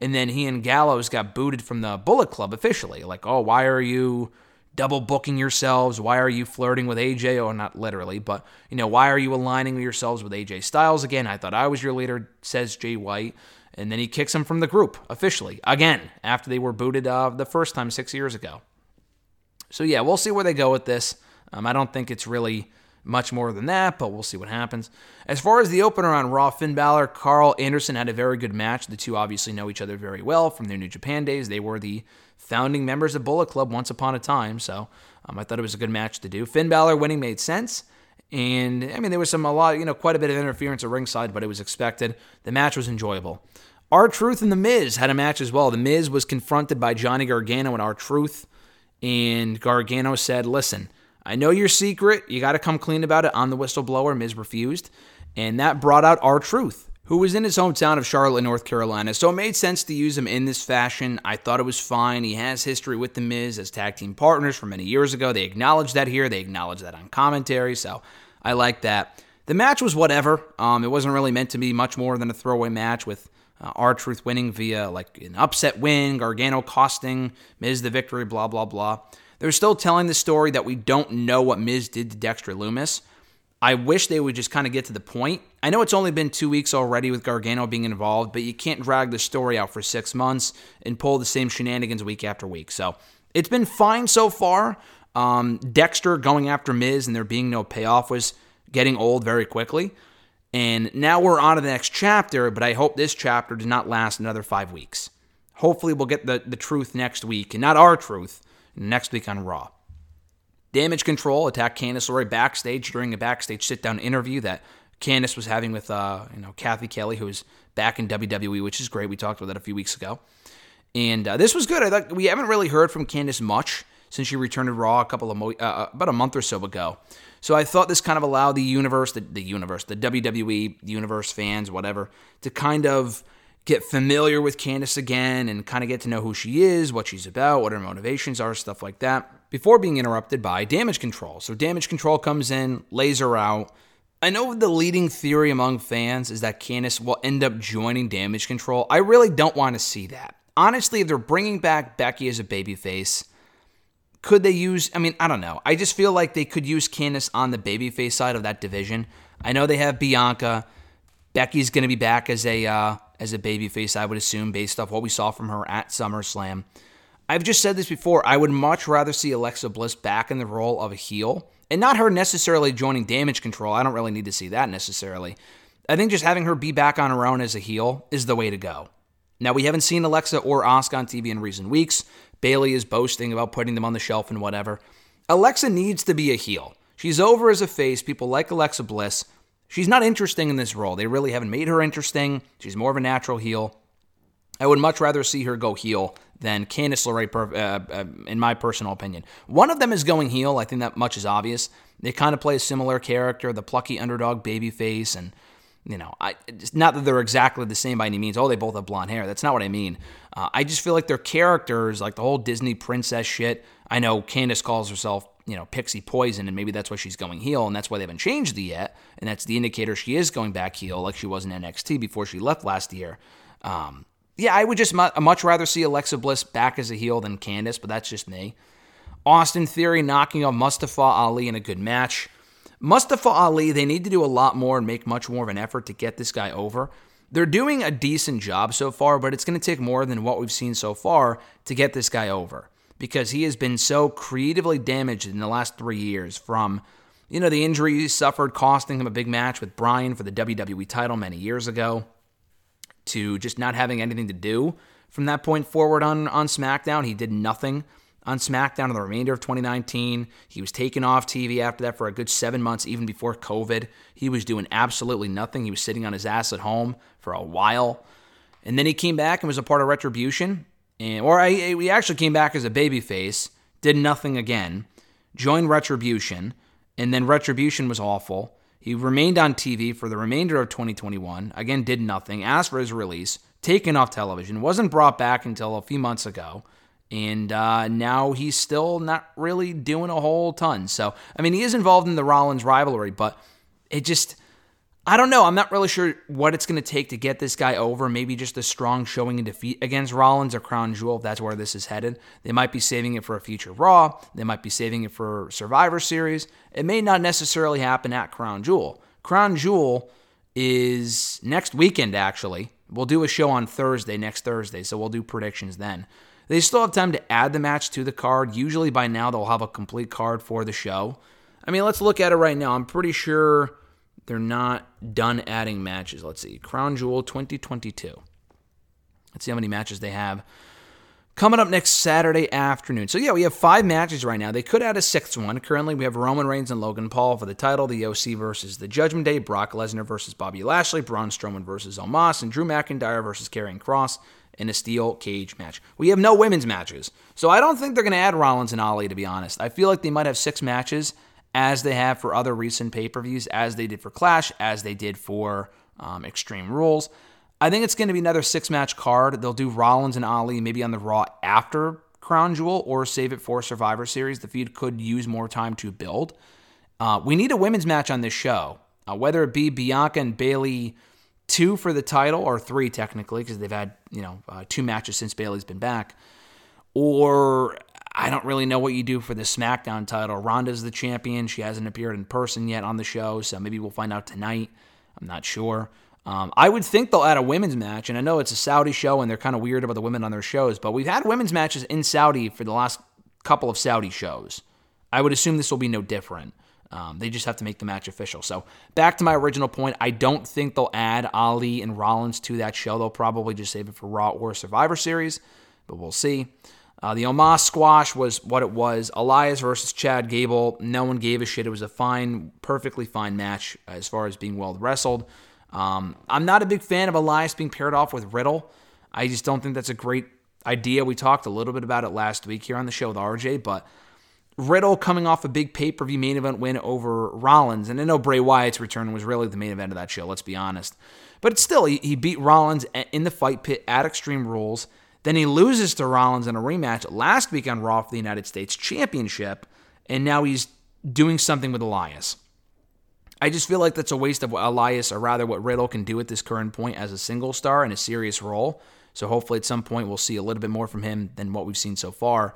and then he and Gallows got booted from the Bullet Club officially. Like, oh, why are you double booking yourselves? Why are you flirting with AJ? Or not literally, but you know, why are you aligning yourselves with AJ Styles again? I thought I was your leader, says Jay White. And then he kicks him from the group officially again after they were booted uh, the first time six years ago. So yeah, we'll see where they go with this. Um, I don't think it's really much more than that, but we'll see what happens. As far as the opener on Raw, Finn Balor, Karl Anderson had a very good match. The two obviously know each other very well from their New Japan days. They were the founding members of Bullet Club once upon a time, so um, I thought it was a good match to do. Finn Balor winning made sense. And I mean, there was some a lot, you know, quite a bit of interference at ringside, but it was expected. The match was enjoyable. R Truth and The Miz had a match as well. The Miz was confronted by Johnny Gargano and R Truth, and Gargano said, "Listen, I know your secret. You got to come clean about it." On the whistleblower, Miz refused, and that brought out R Truth, who was in his hometown of Charlotte, North Carolina. So it made sense to use him in this fashion. I thought it was fine. He has history with The Miz as tag team partners from many years ago. They acknowledged that here. They acknowledged that on commentary. So I like that. The match was whatever. Um, it wasn't really meant to be much more than a throwaway match with uh, Truth winning via like an upset win, Gargano costing Miz the victory, blah, blah, blah. They're still telling the story that we don't know what Miz did to Dexter Lumis. I wish they would just kind of get to the point. I know it's only been two weeks already with Gargano being involved, but you can't drag the story out for six months and pull the same shenanigans week after week. So it's been fine so far. Um, Dexter going after Miz and there being no payoff was getting old very quickly. And now we're on to the next chapter, but I hope this chapter does not last another five weeks. Hopefully, we'll get the, the truth next week, and not our truth, next week on Raw. Damage Control attacked Candice LeRae backstage during a backstage sit down interview that Candice was having with uh, you know Cathy Kelley, who is back in WWE, which is great. We talked about that a few weeks ago. And uh, this was good. I thought we haven't really heard from Candice much since she returned to Raw a couple of mo- uh, about a month or so ago. So I thought this kind of allowed the universe, the, the universe, the WWE universe fans, whatever, to kind of get familiar with Candice again and kind of get to know who she is, what she's about, what her motivations are, stuff like that, before being interrupted by damage control. So damage control comes in, lays her out. I know the leading theory among fans is that Candice will end up joining damage control. I really don't want to see that. Honestly, if they're bringing back Becky as a babyface, could they use? I mean, I don't know. I just feel like they could use Candice on the babyface side of that division. I know they have Bianca. Becky's going to be back as a uh, as a babyface, I would assume, based off what we saw from her at SummerSlam. I've just said this before. I would much rather see Alexa Bliss back in the role of a heel, and not her necessarily joining Damage Control. I don't really need to see that necessarily. I think just having her be back on her own as a heel is the way to go. Now, we haven't seen Alexa or Asuka on TV in recent weeks. Bayley is boasting about putting them on the shelf and whatever. Alexa needs to be a heel. She's over as a face. People like Alexa Bliss. She's not interesting in this role. They really haven't made her interesting. She's more of a natural heel. I would much rather see her go heel than Candice LeRae, uh, uh, in my personal opinion. One of them is going heel. I think that much is obvious. They kind of play a similar character, the plucky underdog babyface, and you know, I not that they're exactly the same by any means. Oh, they both have blonde hair. That's not what I mean. Uh, I just feel like their characters, like the whole Disney princess shit. I know Candice calls herself, you know, Pixie Poison, and maybe that's why she's going heel, and that's why they haven't changed it yet, and that's the indicator she is going back heel, like she was in NXT before she left last year. Um, yeah, I would just mu- much rather see Alexa Bliss back as a heel than Candice, but that's just me. Austin Theory knocking off Mustafa Ali in a good match. Mustafa Ali, they need to do a lot more and make much more of an effort to get this guy over. They're doing a decent job so far, but it's going to take more than what we've seen so far to get this guy over because he has been so creatively damaged in the last three years from, you know, the injury he suffered costing him a big match with Bryan for the WWE title many years ago to just not having anything to do from that point forward on, on SmackDown. He did nothing on SmackDown in the remainder of 2019. He was taken off TV after that for a good seven months, even before COVID. He was doing absolutely nothing. He was sitting on his ass at home for a while. And then he came back and was a part of Retribution. And, or I, he actually came back as a babyface, did nothing again, joined Retribution, and then Retribution was awful. He remained on TV for the remainder of 2021. Again, did nothing. Asked for his release, taken off television, wasn't brought back until a few months ago. And uh, now he's still not really doing a whole ton. So, I mean, he is involved in the Rollins rivalry, but it just, I don't know. I'm not really sure what it's going to take to get this guy over. Maybe just a strong showing and defeat against Rollins or Crown Jewel, if that's where this is headed. They might be saving it for a future Raw. They might be saving it for Survivor Series. It may not necessarily happen at Crown Jewel. Crown Jewel is next weekend, actually. We'll do a show on Thursday, next Thursday, so we'll do predictions then. They still have time to add the match to the card. Usually by now they'll have a complete card for the show. I mean, let's look at it right now. I'm pretty sure they're not done adding matches. Let's see. Crown Jewel 2022. Let's see how many matches they have coming up next Saturday afternoon. So, yeah, we have five matches right now. They could add a sixth one. Currently, we have Roman Reigns and Logan Paul for the title, the OC versus the Judgment Day, Brock Lesnar versus Bobby Lashley, Braun Strowman versus Omos, and Drew McIntyre versus Karrion Kross in a steel cage match. We have no women's matches. So, I don't think they're going to add Rollins and Ali, to be honest. I feel like they might have six matches as they have for other recent pay per views, as they did for Clash, as they did for um, Extreme Rules. I think it's going to be another six match card. They'll do Rollins and Ali maybe on the Raw after Crown Jewel or save it for Survivor Series. The feud could use more time to build. Uh, we need a women's match on this show, uh, whether it be Bianca and Bayley two for the title or three technically because they've had you know uh, two matches since Bayley's been back, or I don't really know what you do for the SmackDown title. Ronda's the champion. She hasn't appeared in person yet on the show, so maybe we'll find out tonight. I'm not sure. Um, I would think they'll add a women's match, and I know it's a Saudi show and they're kind of weird about the women on their shows, but we've had women's matches in Saudi for the last couple of Saudi shows. I would assume this will be no different. Um, they just have to make the match official. So back to my original point, I don't think they'll add Ali and Rollins to that show. They'll probably just save it for Raw or Survivor Series, but we'll see. Uh, the Omos squash was what it was. Elias versus Chad Gable. No one gave a shit. It was a fine, perfectly fine match as far as being well wrestled. Um, I'm not a big fan of Elias being paired off with Riddle. I just don't think that's a great idea. We talked a little bit about it last week here on the show with RJ, but Riddle coming off a big pay per view main event win over Rollins, and I know Bray Wyatt's return was really the main event of that show, let's be honest. But still, he, beat Rollins in the fight pit at Extreme Rules. Then he loses to Rollins in a rematch last week on Raw for the United States Championship, and now he's doing something with Elias. I just feel like that's a waste of what Elias, or rather what Riddle can do at this current point as a single star in a serious role. So hopefully at some point we'll see a little bit more from him than what we've seen so far.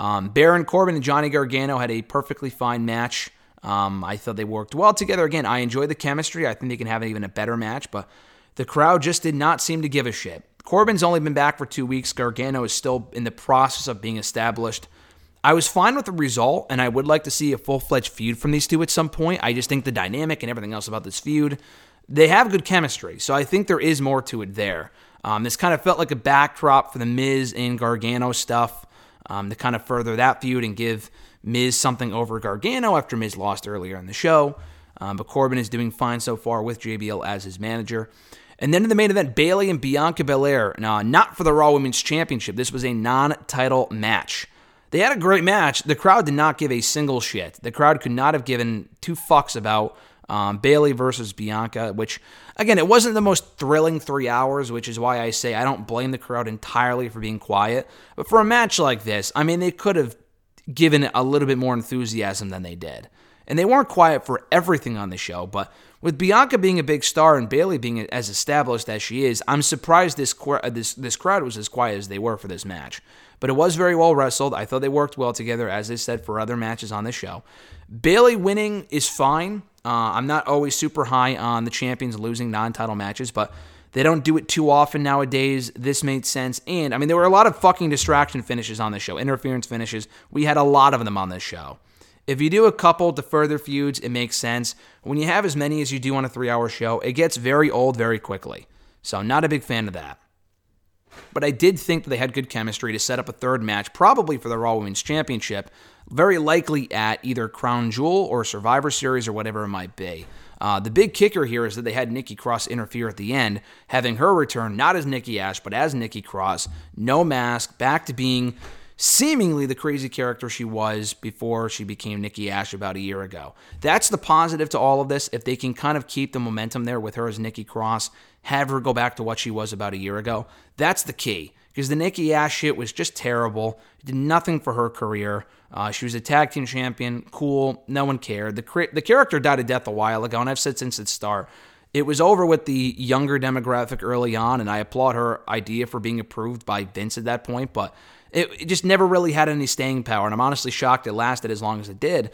Um, Baron Corbin and Johnny Gargano had a perfectly fine match. Um, I thought they worked well together. Again, I enjoy the chemistry. I think they can have even a better match, but the crowd just did not seem to give a shit. Corbin's only been back for two weeks. Gargano is still in the process of being established. I was fine with the result, and I would like to see a full fledged feud from these two at some point. I just think the dynamic and everything else about this feud, they have good chemistry. So I think there is more to it there. Um, this kind of felt like a backdrop for the Miz and Gargano stuff um, to kind of further that feud and give Miz something over Gargano after Miz lost earlier in the show. Um, but Corbin is doing fine so far with JBL as his manager. And then in the main event, Bayley and Bianca Belair. Now, not for the Raw Women's Championship. This was a non title match. They had a great match. The crowd did not give a single shit. The crowd could not have given two fucks about um, Bayley versus Bianca, which, again, it wasn't the most thrilling three hours, which is why I say I don't blame the crowd entirely for being quiet. But for a match like this, I mean, they could have given it a little bit more enthusiasm than they did. And they weren't quiet for everything on the show, but with Bianca being a big star and Bayley being as established as she is, I'm surprised this uh, this this crowd was as quiet as they were for this match. But it was very well wrestled. I thought they worked well together, as they said for other matches on the show. Bayley winning is fine. Uh, I'm not always super high on the champions losing non-title matches, but they don't do it too often nowadays. This made sense. And I mean, there were a lot of fucking distraction finishes on this show, interference finishes. We had a lot of them on this show. If you do a couple to further feuds, it makes sense. When you have as many as you do on a three hour show, it gets very old very quickly. So, not a big fan of that. But I did think that they had good chemistry to set up a third match, probably for the Raw Women's Championship, very likely at either Crown Jewel or Survivor Series or whatever it might be. Uh, the big kicker here is that they had Nikki Cross interfere at the end, having her return not as Nikki Ash, but as Nikki Cross, no mask, back to being seemingly the crazy character she was before she became Nikki Ash about a year ago. That's the positive to all of this. If they can kind of keep the momentum there with her as Nikki Cross, have her go back to what she was about a year ago, that's the key. Because the Nikki Ash shit was just terrible. It did nothing for her career. Uh, she was a tag team champion. Cool. No one cared. The, the character died a death a while ago, and I've said since its start. It was over with the younger demographic early on, and I applaud her idea for being approved by Vince at that point, but it, it just never really had any staying power, and I'm honestly shocked it lasted as long as it did.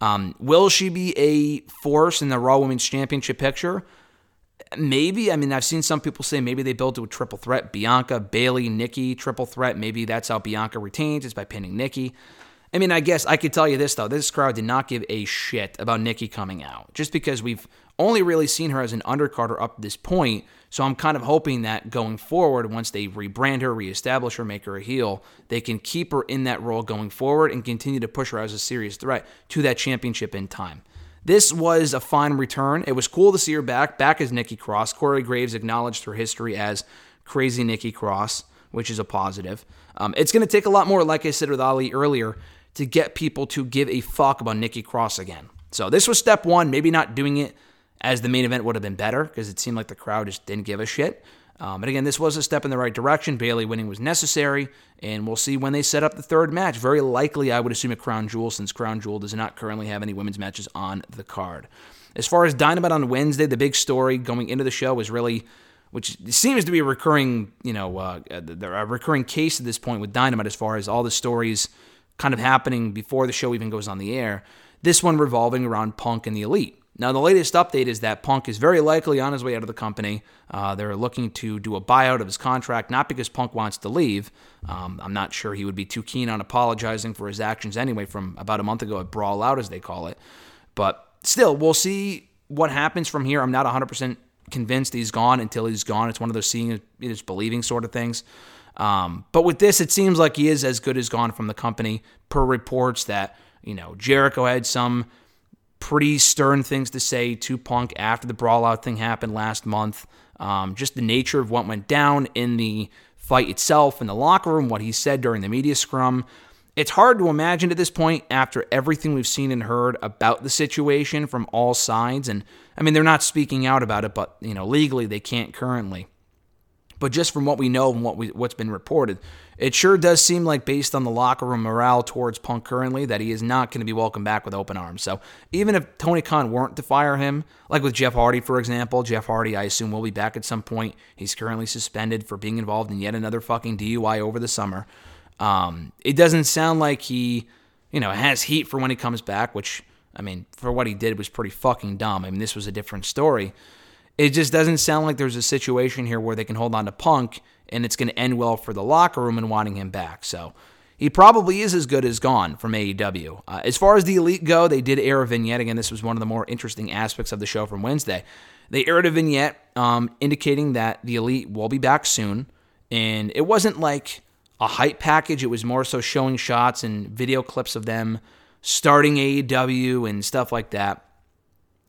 Um, will she be a force in the Raw Women's Championship picture? Maybe. I mean, I've seen some people say maybe they built to a triple threat Bianca, Bayley, Nikki, triple threat. Maybe that's how Bianca retains, is by pinning Nikki. I mean, I guess I could tell you this, though. This crowd did not give a shit about Nikki coming out, just because we've only really seen her as an undercarder up to this point. So I'm kind of hoping that going forward, once they rebrand her, reestablish her, make her a heel, they can keep her in that role going forward and continue to push her as a serious threat to that championship in time. This was a fine return. It was cool to see her back, back as Nikki Cross. Corey Graves acknowledged her history as Crazy Nikki Cross, which is a positive. Um, it's going to take a lot more, like I said with Ali earlier, to get people to give a fuck about Nikki Cross again. So this was step one. Maybe not doing it as the main event would have been better because it seemed like the crowd just didn't give a shit. Um, but again, this was a step in the right direction. Bayley winning was necessary, and we'll see when they set up the third match. Very likely, I would assume a Crown Jewel, since Crown Jewel does not currently have any women's matches on the card. As far as Dynamite on Wednesday, the big story going into the show was really, which seems to be a recurring, you know, uh, a recurring case at this point with Dynamite, as far as all the stories kind of happening before the show even goes on the air. This one revolving around Punk and the Elite. Now, the latest update is that Punk is very likely on his way out of the company. Uh, they're looking to do a buyout of his contract, not because Punk wants to leave. Um, I'm not sure he would be too keen on apologizing for his actions anyway from about a month ago at Brawl Out, as they call it. But still, we'll see what happens from here. I'm not 100% convinced he's gone until he's gone. It's one of those seeing is believing sort of things. Um, but with this, it seems like he is as good as gone from the company, per reports that, you know, Jericho had some pretty stern things to say to Punk after the brawl out thing happened last month. Um, just the nature of what went down in the fight itself in the locker room, what he said during the media scrum. It's hard to imagine at this point, after everything we've seen and heard about the situation from all sides. And I mean, they're not speaking out about it, but you know, legally they can't currently. But just from what we know and what we, what's been reported, it sure does seem like, based on the locker room morale towards Punk currently, that he is not going to be welcomed back with open arms. So even if Tony Khan weren't to fire him, like with Jeff Hardy, for example, Jeff Hardy, I assume, will be back at some point. He's currently suspended for being involved in yet another fucking DUI over the summer. Um, it doesn't sound like he, you know, has heat for when he comes back, which, I mean, for what he did was pretty fucking dumb. I mean, this was a different story. It just doesn't sound like there's a situation here where they can hold on to Punk and it's going to end well for the locker room and wanting him back. So he probably is as good as gone from AEW. Uh, as far as the Elite go, they did air a vignette. Again, this was one of the more interesting aspects of the show from Wednesday. They aired a vignette um, indicating that the Elite will be back soon. And it wasn't like a hype package, it was more so showing shots and video clips of them starting AEW and stuff like that.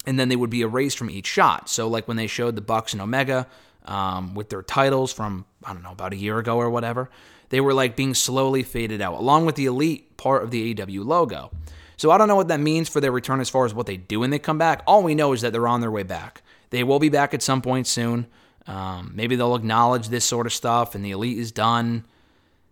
And then they would be erased from each shot. So, like when they showed the Bucks and Omega, um, with their titles from, I don't know, about a year ago or whatever. They were like being slowly faded out, along with the elite part of the AEW logo. So I don't know what that means for their return as far as what they do when they come back. All we know is that they're on their way back. They will be back at some point soon. Um, maybe they'll acknowledge this sort of stuff and the elite is done.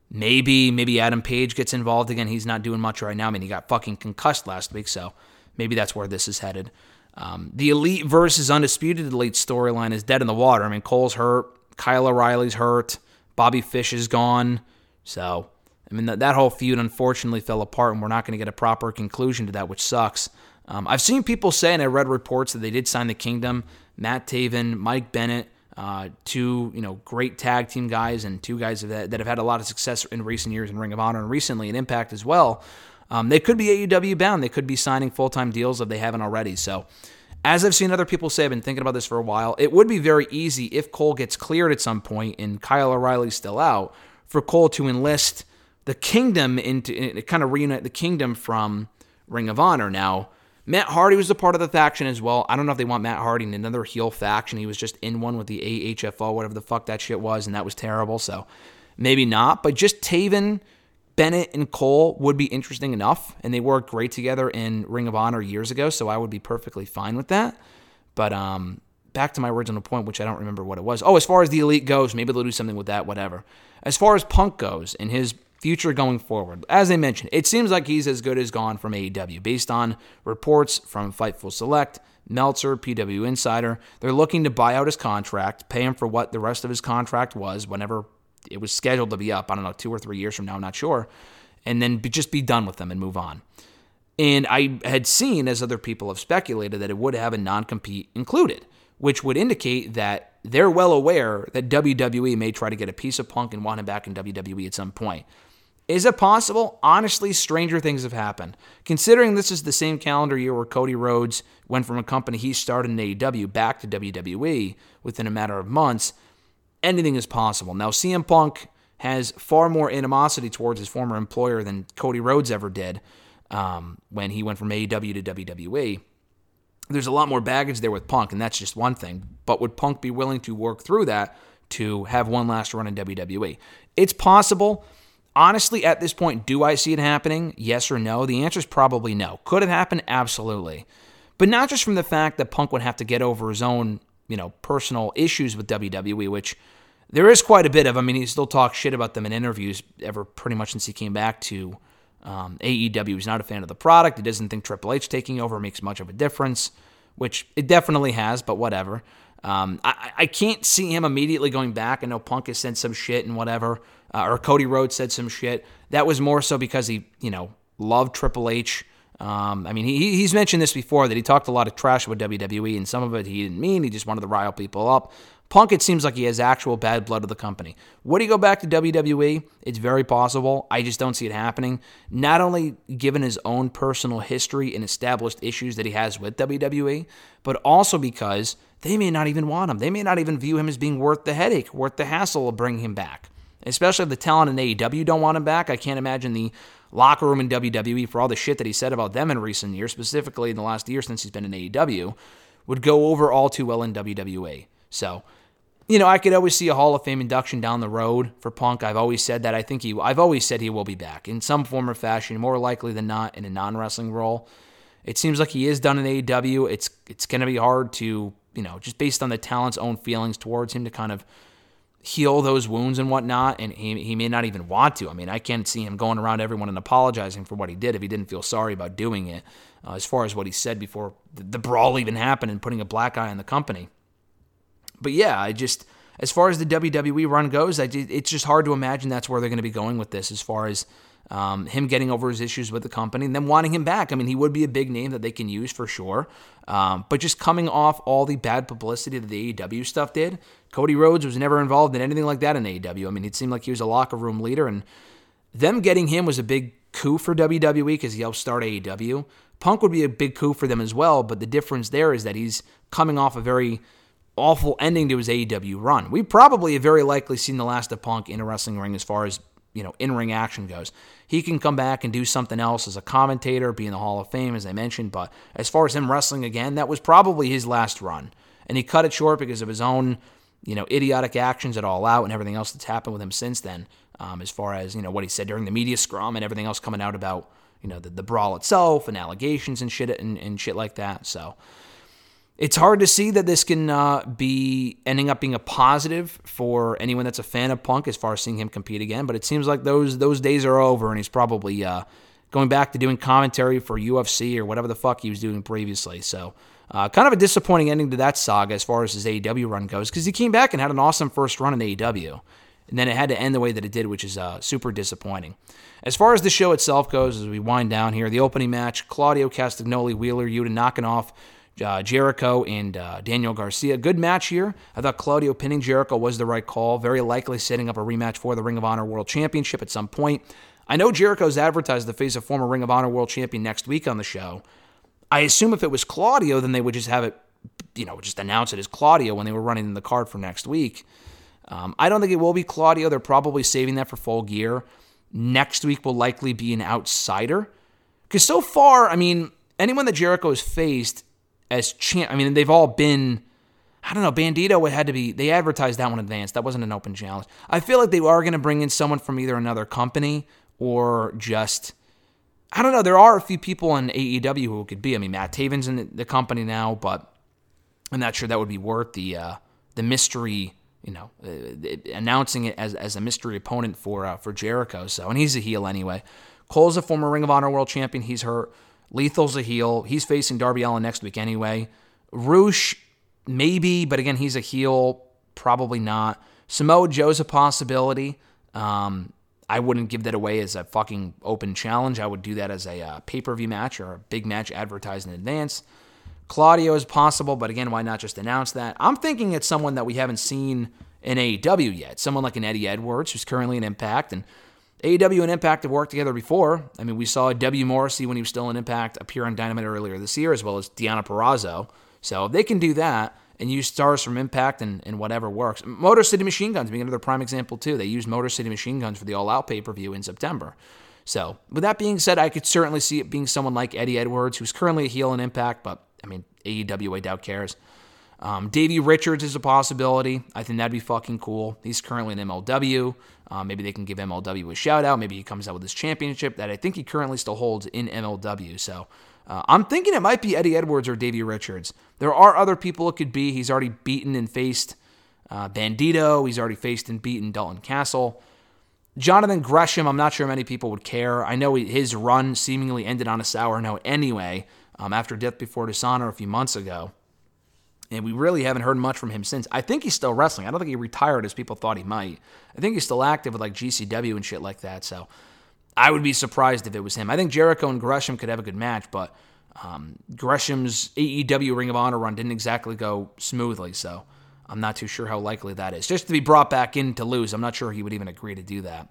Maybe, maybe Adam Page gets involved again. He's not doing much right now. I mean, he got fucking concussed last week, so maybe that's where this is headed. Um, the Elite versus Undisputed Elite storyline is dead in the water. I mean, Cole's hurt, Kyle O'Reilly's hurt, Bobby Fish is gone. So, I mean, that, that whole feud unfortunately fell apart, and we're not going to get a proper conclusion to that, which sucks. Um, I've seen people say, and I read reports that they did sign the Kingdom, Matt Taven, Mike Bennett, uh, two you know great tag team guys, and two guys that, that have had a lot of success in recent years in Ring of Honor and recently in Impact as well. Um, they could be AEW bound. They could be signing full time deals if they haven't already. So As I've seen other people say, I've been thinking about this for a while. It would be very easy if Cole gets cleared at some point and Kyle O'Reilly's still out for Cole to enlist the kingdom into kind of reunite the kingdom from Ring of Honor. Now, Matt Hardy was a part of the faction as well. I don't know if they want Matt Hardy in another heel faction. He was just in one with the AHFO, whatever the fuck that shit was, and that was terrible. So maybe not. But just Taven, Bennett, and Cole would be interesting enough, and they worked great together in Ring of Honor years ago. So I would be perfectly fine with that. But um, back to my original point, which I don't remember what it was. Oh, as far as the elite goes, maybe they'll do something with that. Whatever. As far as Punk goes and his future going forward. As I mentioned, it seems like he's as good as gone from AEW based on reports from Fightful Select, Meltzer, PW Insider. They're looking to buy out his contract, pay him for what the rest of his contract was whenever it was scheduled to be up. I don't know, two or three years from now, I'm not sure. And then be, just be done with them and move on. And I had seen, as other people have speculated, that it would have a non compete included, which would indicate that they're well aware that WWE may try to get a piece of Punk and want him back in WWE at some point. Is it possible? Honestly, stranger things have happened. Considering this is the same calendar year where Cody Rhodes went from a company he started in AEW back to WWE within a matter of months, anything is possible. Now, CM Punk has far more animosity towards his former employer than Cody Rhodes ever did um, when he went from AEW to WWE. There's a lot more baggage there with Punk, and that's just one thing. But would Punk be willing to work through that to have one last run in WWE? It's possible. Honestly, at this point, do I see it happening? Yes or no? The answer is probably no. Could it happen? Absolutely. But not just from the fact that Punk would have to get over his own, you know, personal issues with WWE, which there is quite a bit of. I mean, he still talks shit about them in interviews ever pretty much since he came back to um, AEW. He's not a fan of the product. He doesn't think Triple H taking over makes much of a difference, which it definitely has, but whatever. Um, I, I can't see him immediately going back. I know Punk has said some shit and whatever, uh, or Cody Rhodes said some shit. That was more so because he, you know, loved Triple H. Um, I mean, he, he's mentioned this before that he talked a lot of trash about WWE, and some of it he didn't mean. He just wanted to rile people up. Punk, it seems like he has actual bad blood of the company. Would he go back to WWE? It's very possible. I just don't see it happening. Not only given his own personal history and established issues that he has with WWE, but also because they may not even want him. They may not even view him as being worth the headache, worth the hassle of bringing him back. Especially if the talent in AEW don't want him back. I can't imagine the locker room in WWE for all the shit that he said about them in recent years, specifically in the last year since he's been in AEW, would go over all too well in WWE. So, you know, I could always see a Hall of Fame induction down the road for Punk. I've always said that. I think he, I've always said he will be back in some form or fashion, more likely than not in a non wrestling role. It seems like he is done in AEW. It's it's going to be hard to, you know, just based on the talent's own feelings towards him to kind of heal those wounds and whatnot. And he, he may not even want to. I mean, I can't see him going around everyone and apologizing for what he did if he didn't feel sorry about doing it, uh, as far as what he said before the, the brawl even happened and putting a black eye on the company. But yeah, I just as far as the WWE run goes, I, it's just hard to imagine that's where they're going to be going with this. As far as um, him getting over his issues with the company and then wanting him back. I mean, he would be a big name that they can use for sure. Um, but just coming off all the bad publicity that the AEW stuff did, Cody Rhodes was never involved in anything like that in AEW. I mean, it seemed like he was a locker room leader, and them getting him was a big coup for WWE because he helped start AEW. Punk would be a big coup for them as well, but the difference there is that he's coming off a very awful ending to his AEW run. We probably have very likely seen the last of Punk in a wrestling ring as far as you know in-ring action goes. He can come back and do something else as a commentator, be in the Hall of Fame as I mentioned, but as far as him wrestling again, that was probably his last run. And he cut it short because of his own, you know, idiotic actions at All Out and everything else that's happened with him since then. Um, as far as you know what he said during the media scrum and everything else coming out about you know the, the brawl itself and allegations and shit and, and shit like that. So it's hard to see that this can uh, be ending up being a positive for anyone that's a fan of Punk as far as seeing him compete again. But it seems like those those days are over, and he's probably uh, going back to doing commentary for UFC or whatever the fuck he was doing previously. So. Uh, kind of a disappointing ending to that saga as far as his AEW run goes, because he came back and had an awesome first run in AEW, and then it had to end the way that it did, which is uh, super disappointing. As far as the show itself goes, as we wind down here, the opening match, Claudio Castagnoli, Wheeler Yuta knocking off uh, Jericho and uh, Daniel Garcia. Good match here. I thought Claudio pinning Jericho was the right call. Very likely setting up a rematch for the Ring of Honor World Championship at some point. I know Jericho's advertised the face of former Ring of Honor World Champion next week on the show. I assume if it was Claudio, then they would just have it, you know, just announce it as Claudio when they were running the card for next week. Um, I don't think it will be Claudio. They're probably saving that for full gear. Next week will likely be an outsider. Because so far, I mean, anyone that Jericho has faced as champ, I mean, they've all been, I don't know, Bandito had to be, they advertised that one in advance. That wasn't an open challenge. I feel like they are going to bring in someone from either another company or just, I don't know. There are a few people in AEW who it could be. I mean, Matt Taven's in the, the company now, but I'm not sure that would be worth the uh, the mystery. You know, uh, announcing it as, as a mystery opponent for uh, for Jericho. So, and he's a heel anyway. Cole's a former Ring of Honor World Champion. He's hurt. Lethal's a heel. He's facing Darby Allin next week anyway. Rush, maybe, but again, he's a heel. Probably not. Samoa Joe's a possibility. Um, I wouldn't give that away as a fucking open challenge. I would do that as a uh, pay per view match or a big match advertised in advance. Claudio is possible, but again, why not just announce that? I'm thinking it's someone that we haven't seen in AEW yet. Someone like an Eddie Edwards, who's currently in Impact, and AEW and Impact have worked together before. I mean, we saw W. Morrissey when he was still in Impact appear on Dynamite earlier this year, as well as Deonna Purrazzo. So if they can do that and use stars from Impact and, and whatever works. Motor City Machine Guns being another prime example, too. They used Motor City Machine Guns for the All Out pay per view in September. So, with that being said, I could certainly see it being someone like Eddie Edwards, who's currently a heel in Impact, but I mean, AEW, I doubt cares. Um, Davey Richards is a possibility. I think that'd be fucking cool. He's currently in MLW. Uh, maybe they can give MLW a shout out. Maybe he comes out with his championship that I think he currently still holds in MLW. So uh, I'm thinking it might be Eddie Edwards or Davey Richards. There are other people it could be. He's already beaten and faced uh, Bandito. He's already faced and beaten Dalton Castle. Jonathan Gresham, I'm not sure many people would care. I know his run seemingly ended on a sour note anyway um, after Death Before Dishonor a few months ago. And we really haven't heard much from him since. I think he's still wrestling. I don't think he retired as people thought he might. I think he's still active with like GCW and shit like that. So I would be surprised if it was him. I think Jericho and Gresham could have a good match, but um, Gresham's AEW Ring of Honor run didn't exactly go smoothly. So I'm not too sure how likely that is. Just to be brought back in to lose, I'm not sure he would even agree to do that.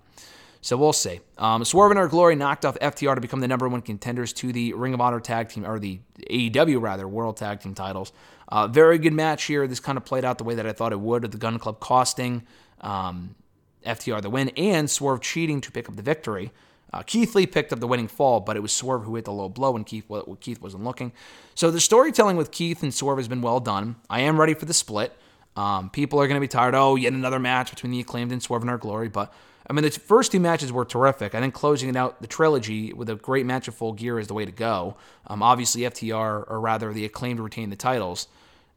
So we'll see. Um, Swerve and Our Glory knocked off FTR to become the number one contenders to the Ring of Honor Tag Team, or the AEW rather, World Tag Team titles. Uh, very good match here. This kind of played out the way that I thought it would, with the Gunn Club costing um, FTR the win and Swerve cheating to pick up the victory. Uh, Keith Lee picked up the winning fall, but it was Swerve who hit the low blow when Keith, when Keith wasn't looking. So the storytelling with Keith and Swerve has been well done. I am ready for the split. Um, people are going to be tired. Oh, yet another match between the acclaimed and Swerve and Our Glory. But I mean, the first two matches were terrific. I think closing it out, the trilogy with a great match of full gear is the way to go. Um, obviously, FTR, or rather, the acclaimed retain the titles,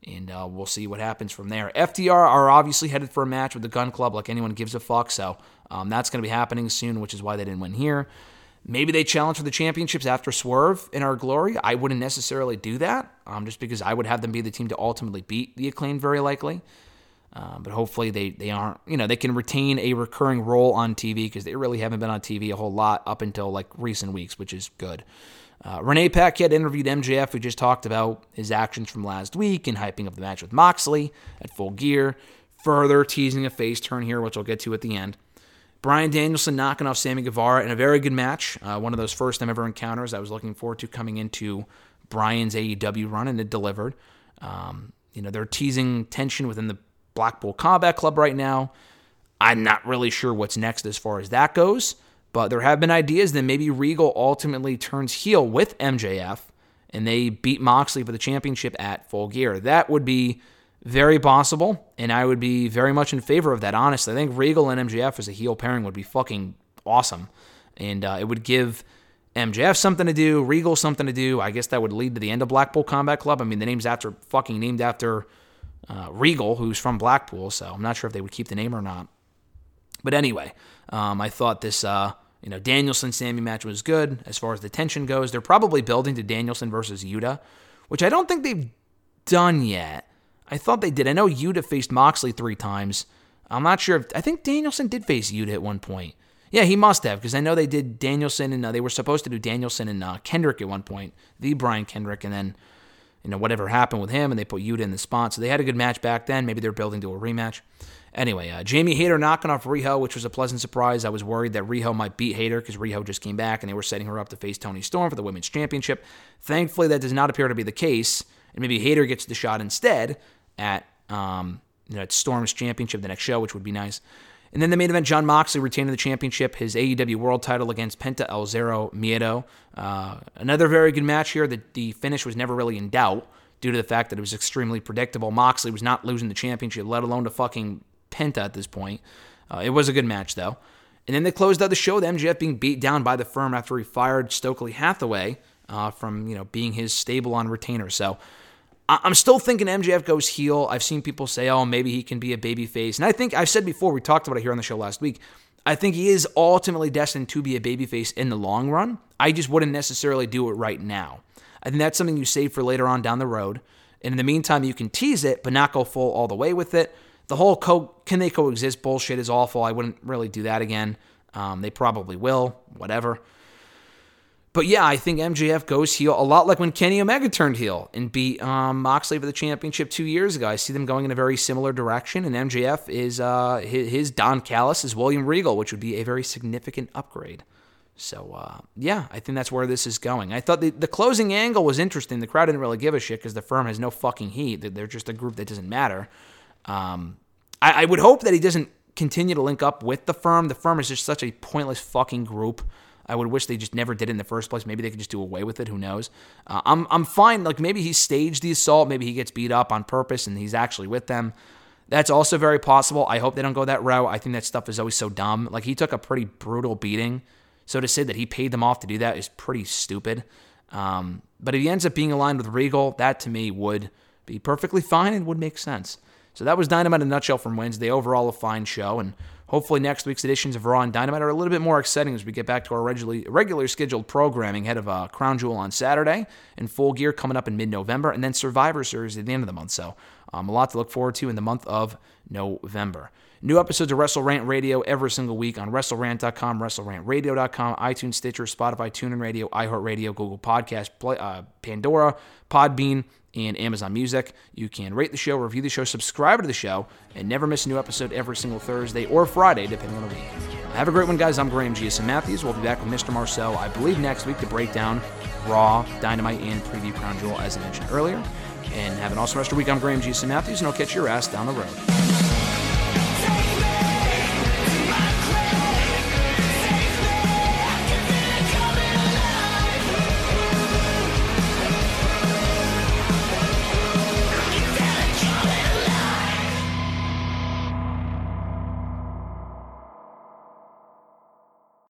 and uh, we'll see what happens from there. FTR are obviously headed for a match with the Gunn Club, like anyone gives a fuck. So um, that's going to be happening soon, which is why they didn't win here. Maybe they challenge for the championships after Swerve in our glory. I wouldn't necessarily do that, um, just because I would have them be the team to ultimately beat the acclaimed, very likely. Uh, but hopefully they, they aren't, you know, they can retain a recurring role on TV because they really haven't been on TV a whole lot up until like recent weeks, which is good. Uh, Renee Paquette interviewed MJF, We just talked about his actions from last week and hyping up the match with Moxley at full gear, further teasing a face turn here, which I'll get to at the end. Bryan Danielson knocking off Sammy Guevara in a very good match. Uh, one of those first time ever encounters I was looking forward to coming into Bryan's AEW run, and it delivered. Um, you know, they're teasing tension within the Blackpool Combat Club right now. I'm not really sure what's next as far as that goes, but there have been ideas that maybe Regal ultimately turns heel with MJF and they beat Moxley for the championship at full gear. That would be very possible, and I would be very much in favor of that, honestly. I think Regal and MJF as a heel pairing would be fucking awesome, and uh, it would give MJF something to do, Regal something to do. I guess that would lead to the end of Blackpool Combat Club. I mean, the name's after fucking named after uh, Regal, who's from Blackpool, so I'm not sure if they would keep the name or not. But anyway, um, I thought this, uh, you know, Danielson Sammy match was good as far as the tension goes. They're probably building to Danielson versus Yuta, which I don't think they've done yet. I thought they did. I know Yuta faced Moxley three times. I'm not sure if I think Danielson did face Yuta at one point. Yeah, he must have because I know they did Danielson and uh, they were supposed to do Danielson and uh, Kendrick at one point, the Brian Kendrick, and then you know, whatever happened with him, and they put Yuta in the spot. So they had a good match back then. Maybe they're building to a rematch. Anyway, uh, Jamie Hayter knocking off Riho, which was a pleasant surprise. I was worried that Riho might beat Hayter because Riho just came back and they were setting her up to face Toni Storm for the Women's Championship. Thankfully, that does not appear to be the case, and maybe Hayter gets the shot instead at um, you know, at Storm's Championship the next show, which would be nice. And then the main event, Jon Moxley retaining the championship, his AEW World title against Penta El Zero Miedo. Uh, another very good match here. The, the finish was never really in doubt due to the fact that it was extremely predictable. Moxley was not losing the championship, let alone to fucking Penta at this point. Uh, it was a good match, though. And then they closed out the show, the MJF being beat down by the firm after he fired Stokely Hathaway uh, from, you know, being his stable on retainer. So I'm still thinking MJF goes heel. I've seen people say, oh, maybe he can be a babyface. And I think I've said before, we talked about it here on the show last week. I think he is ultimately destined to be a babyface in the long run. I just wouldn't necessarily do it right now. I think that's something you save for later on down the road. And in the meantime, you can tease it, but not go full all the way with it. The whole co- can they coexist bullshit is awful. I wouldn't really do that again. Um, they probably will, whatever. But yeah, I think MJF goes heel a lot like when Kenny Omega turned heel and beat um, Moxley for the championship two years ago. I see them going in a very similar direction, and MJF is uh, his, Don Callis is William Regal, which would be a very significant upgrade. So uh, yeah, I think that's where this is going. I thought the, the closing angle was interesting. The crowd didn't really give a shit because the firm has no fucking heat. They're- They're just a group that doesn't matter. Um, I, I would hope that he doesn't continue to link up with the firm. The firm is just such a pointless fucking group. I would wish they just never did in the first place. Maybe they could just do away with it. Who knows? Uh, I'm I'm fine. Like maybe he staged the assault. Maybe he gets beat up on purpose and he's actually with them. That's also very possible. I hope they don't go that route. I think that stuff is always so dumb. Like he took a pretty brutal beating. So to say that he paid them off to do that is pretty stupid. Um, but if he ends up being aligned with Regal, that to me would be perfectly fine and would make sense. So that was Dynamite in a nutshell from Wednesday. Overall, a fine show, and hopefully next week's editions of Raw and Dynamite are a little bit more exciting as we get back to our regularly regular scheduled programming ahead of uh, Crown Jewel on Saturday and Full Gear coming up in mid-November, and then Survivor Series at the end of the month. So um, a lot to look forward to in the month of November. New episodes of Wrestle Rant Radio every single week on WrestleRant.com, WrestleRantRadio.com, iTunes, Stitcher, Spotify, TuneIn Radio, iHeartRadio, Google Podcast, Play, uh, Pandora, Podbean, and Amazon Music. You can rate the show, review the show, subscribe to the show, and never miss a new episode every single Thursday or Friday, depending on the week. Have a great one, guys. I'm Graham GSM Matthews. We'll be back with Mr. Marcel, I believe, next week to break down Raw, Dynamite, and preview Crown Jewel, as I mentioned earlier. And have an awesome rest of the week. I'm Graham GSM Matthews, and I'll catch your ass down the road.